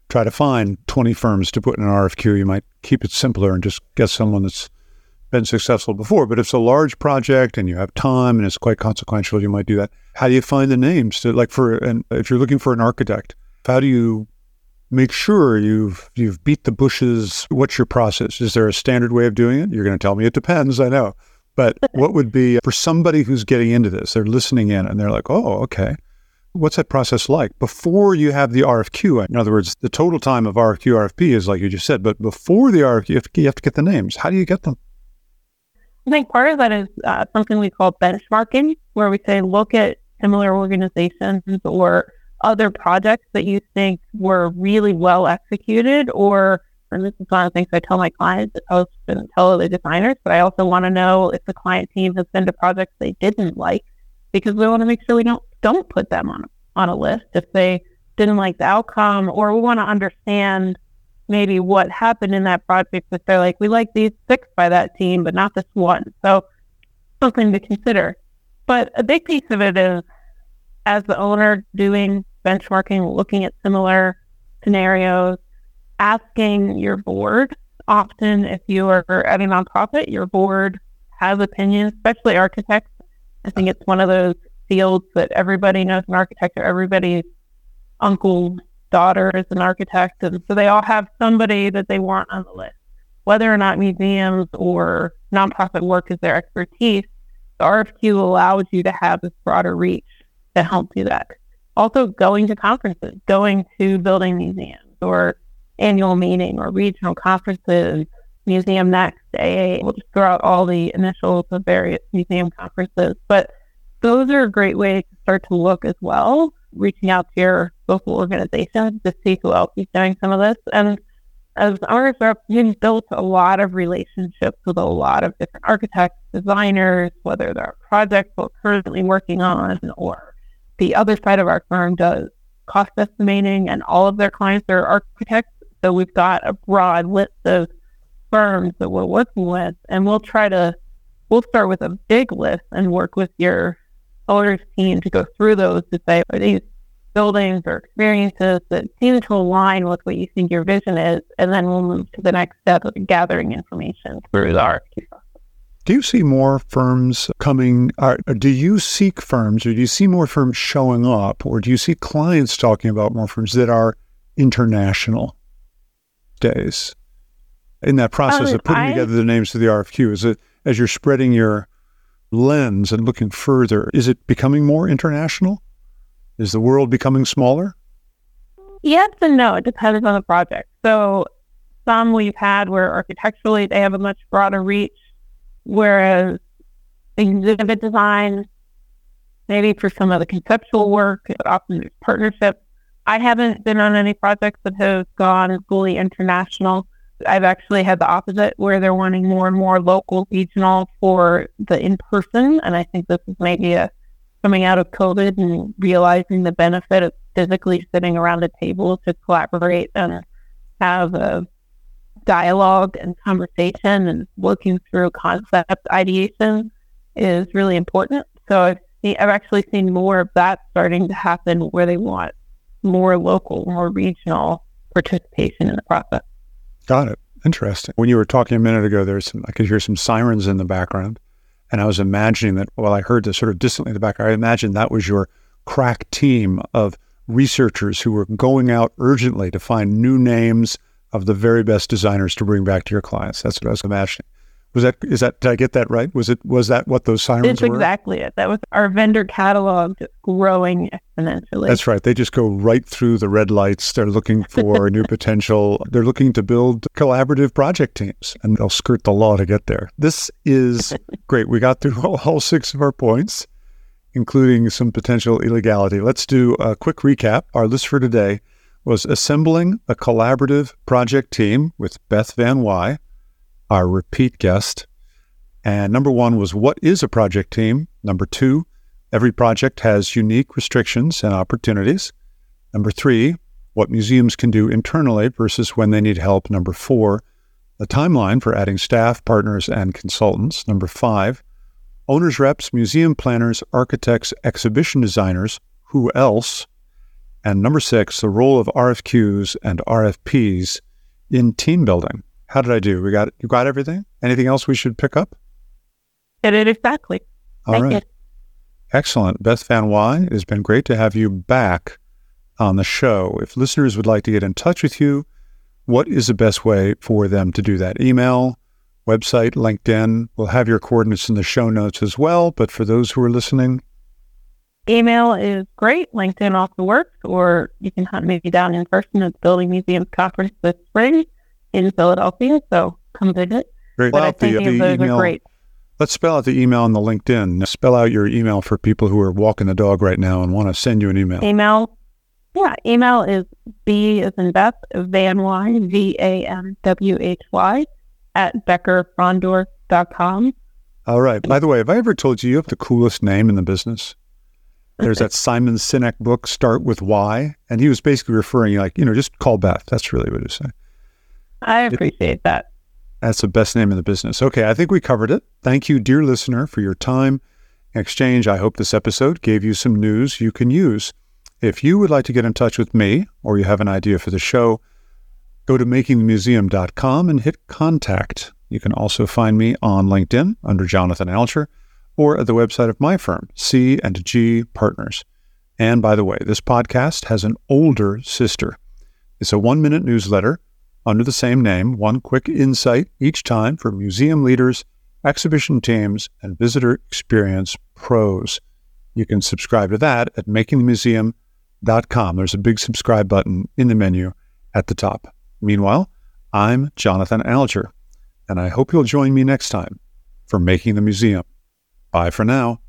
try to find 20 firms to put in an RFQ. You might keep it simpler and just get someone that's been successful before. But if it's a large project and you have time and it's quite consequential, you might do that. How do you find the names to like for and if you're looking for an architect, how do you make sure you've you've beat the bushes? What's your process? Is there a standard way of doing it? You're going to tell me it depends. I know, But what would be for somebody who's getting into this? They're listening in and they're like, oh, okay. What's that process like before you have the RFQ? In other words, the total time of RFQ, RFP is like you just said, but before the RFQ, you have to, you have to get the names. How do you get them? I think part of that is uh, something we call benchmarking, where we say, look at similar organizations or other projects that you think were really well executed or and this. Is one of the things I tell my clients. That I shouldn't tell other designers, but I also want to know if the client team has been to projects they didn't like because we want to make sure we don't don't put them on on a list if they didn't like the outcome or we want to understand maybe what happened in that project if they're like we like these six by that team but not this one. So something to consider. But a big piece of it is as the owner doing benchmarking looking at similar scenarios asking your board. Often, if you are at a nonprofit, your board has opinions, especially architects. I think it's one of those fields that everybody knows an architect or everybody's uncle, daughter is an architect. And so they all have somebody that they want on the list. Whether or not museums or nonprofit work is their expertise, the RFQ allows you to have this broader reach to help do that. Also, going to conferences, going to building museums, or annual meeting or regional conferences, Museum Next, AA. We'll just throw out all the initials of various museum conferences. But those are a great way to start to look as well, reaching out to your local organization to see who else is doing some of this. And as owners reps, we've built a lot of relationships with a lot of different architects, designers, whether they're projects we're currently working on or the other side of our firm does cost estimating and all of their clients are architects so we've got a broad list of firms that we're working with, and we'll try to we'll start with a big list and work with your owners team to go through those to say are these buildings or experiences that seem to align with what you think your vision is, and then we'll move to the next step of gathering information through the RFQ process. Do you see more firms coming? Or do you seek firms, or do you see more firms showing up, or do you see clients talking about more firms that are international? Days in that process oh, of putting I, together the names of the RFQ? Is it as you're spreading your lens and looking further, is it becoming more international? Is the world becoming smaller? Yes and no. It depends on the project. So some we've had where architecturally they have a much broader reach, whereas exhibit design, maybe for some of the conceptual work, often there's partnerships. I haven't been on any projects that have gone fully international. I've actually had the opposite where they're wanting more and more local, regional for the in person. And I think this is maybe a coming out of COVID and realizing the benefit of physically sitting around a table to collaborate and have a dialogue and conversation and working through concept ideation is really important. So I've, I've actually seen more of that starting to happen where they want more local, more regional participation in the process. Got it. Interesting. When you were talking a minute ago, there's some, I could hear some sirens in the background. And I was imagining that, well, I heard this sort of distantly in the background. I imagined that was your crack team of researchers who were going out urgently to find new names of the very best designers to bring back to your clients. That's what I was imagining. Was that is that did I get that right? Was it was that what those sirens It's were? exactly it. That was our vendor catalog growing exponentially. That's right. They just go right through the red lights. They're looking [laughs] for new potential. They're looking to build collaborative project teams, and they'll skirt the law to get there. This is [laughs] great. We got through all, all six of our points, including some potential illegality. Let's do a quick recap. Our list for today was assembling a collaborative project team with Beth Van Why our repeat guest. And number one was what is a project team? Number two, every project has unique restrictions and opportunities. Number three, what museums can do internally versus when they need help. Number four, the timeline for adding staff, partners, and consultants. Number five, owners reps, museum planners, architects, exhibition designers, who else? And number six, the role of RFQs and RFPs in team building. How did I do? We got you got everything? Anything else we should pick up? Did it exactly. All right. Excellent. Beth Van Why, it has been great to have you back on the show. If listeners would like to get in touch with you, what is the best way for them to do that? Email, website, LinkedIn. We'll have your coordinates in the show notes as well. But for those who are listening, email is great. LinkedIn also works, or you can hunt me down in person at the Building Museums Conference this spring in Philadelphia. So come visit. Great. But I Out the- uh, the those email- are great. Let's spell out the email on the LinkedIn. Spell out your email for people who are walking the dog right now and want to send you an email. Email, yeah, email is B as in Beth, Van Why, V A N W H Y, at beckerfrondorf.com. All right. By the way, have I ever told you you have the coolest name in the business? There's that [laughs] Simon Sinek book, Start with Why. And he was basically referring, like, you know, just call Beth. That's really what he's saying. I appreciate that. That's the best name in the business. Okay, I think we covered it. Thank you, dear listener, for your time exchange. I hope this episode gave you some news you can use. If you would like to get in touch with me or you have an idea for the show, go to makingthemuseum.com and hit contact. You can also find me on LinkedIn under Jonathan Alger or at the website of my firm, C and G Partners. And by the way, this podcast has an older sister. It's a one minute newsletter under the same name, one quick insight each time for museum leaders, exhibition teams, and visitor experience pros. You can subscribe to that at makingthemuseum.com. There's a big subscribe button in the menu at the top. Meanwhile, I'm Jonathan Alger, and I hope you'll join me next time for Making the Museum. Bye for now.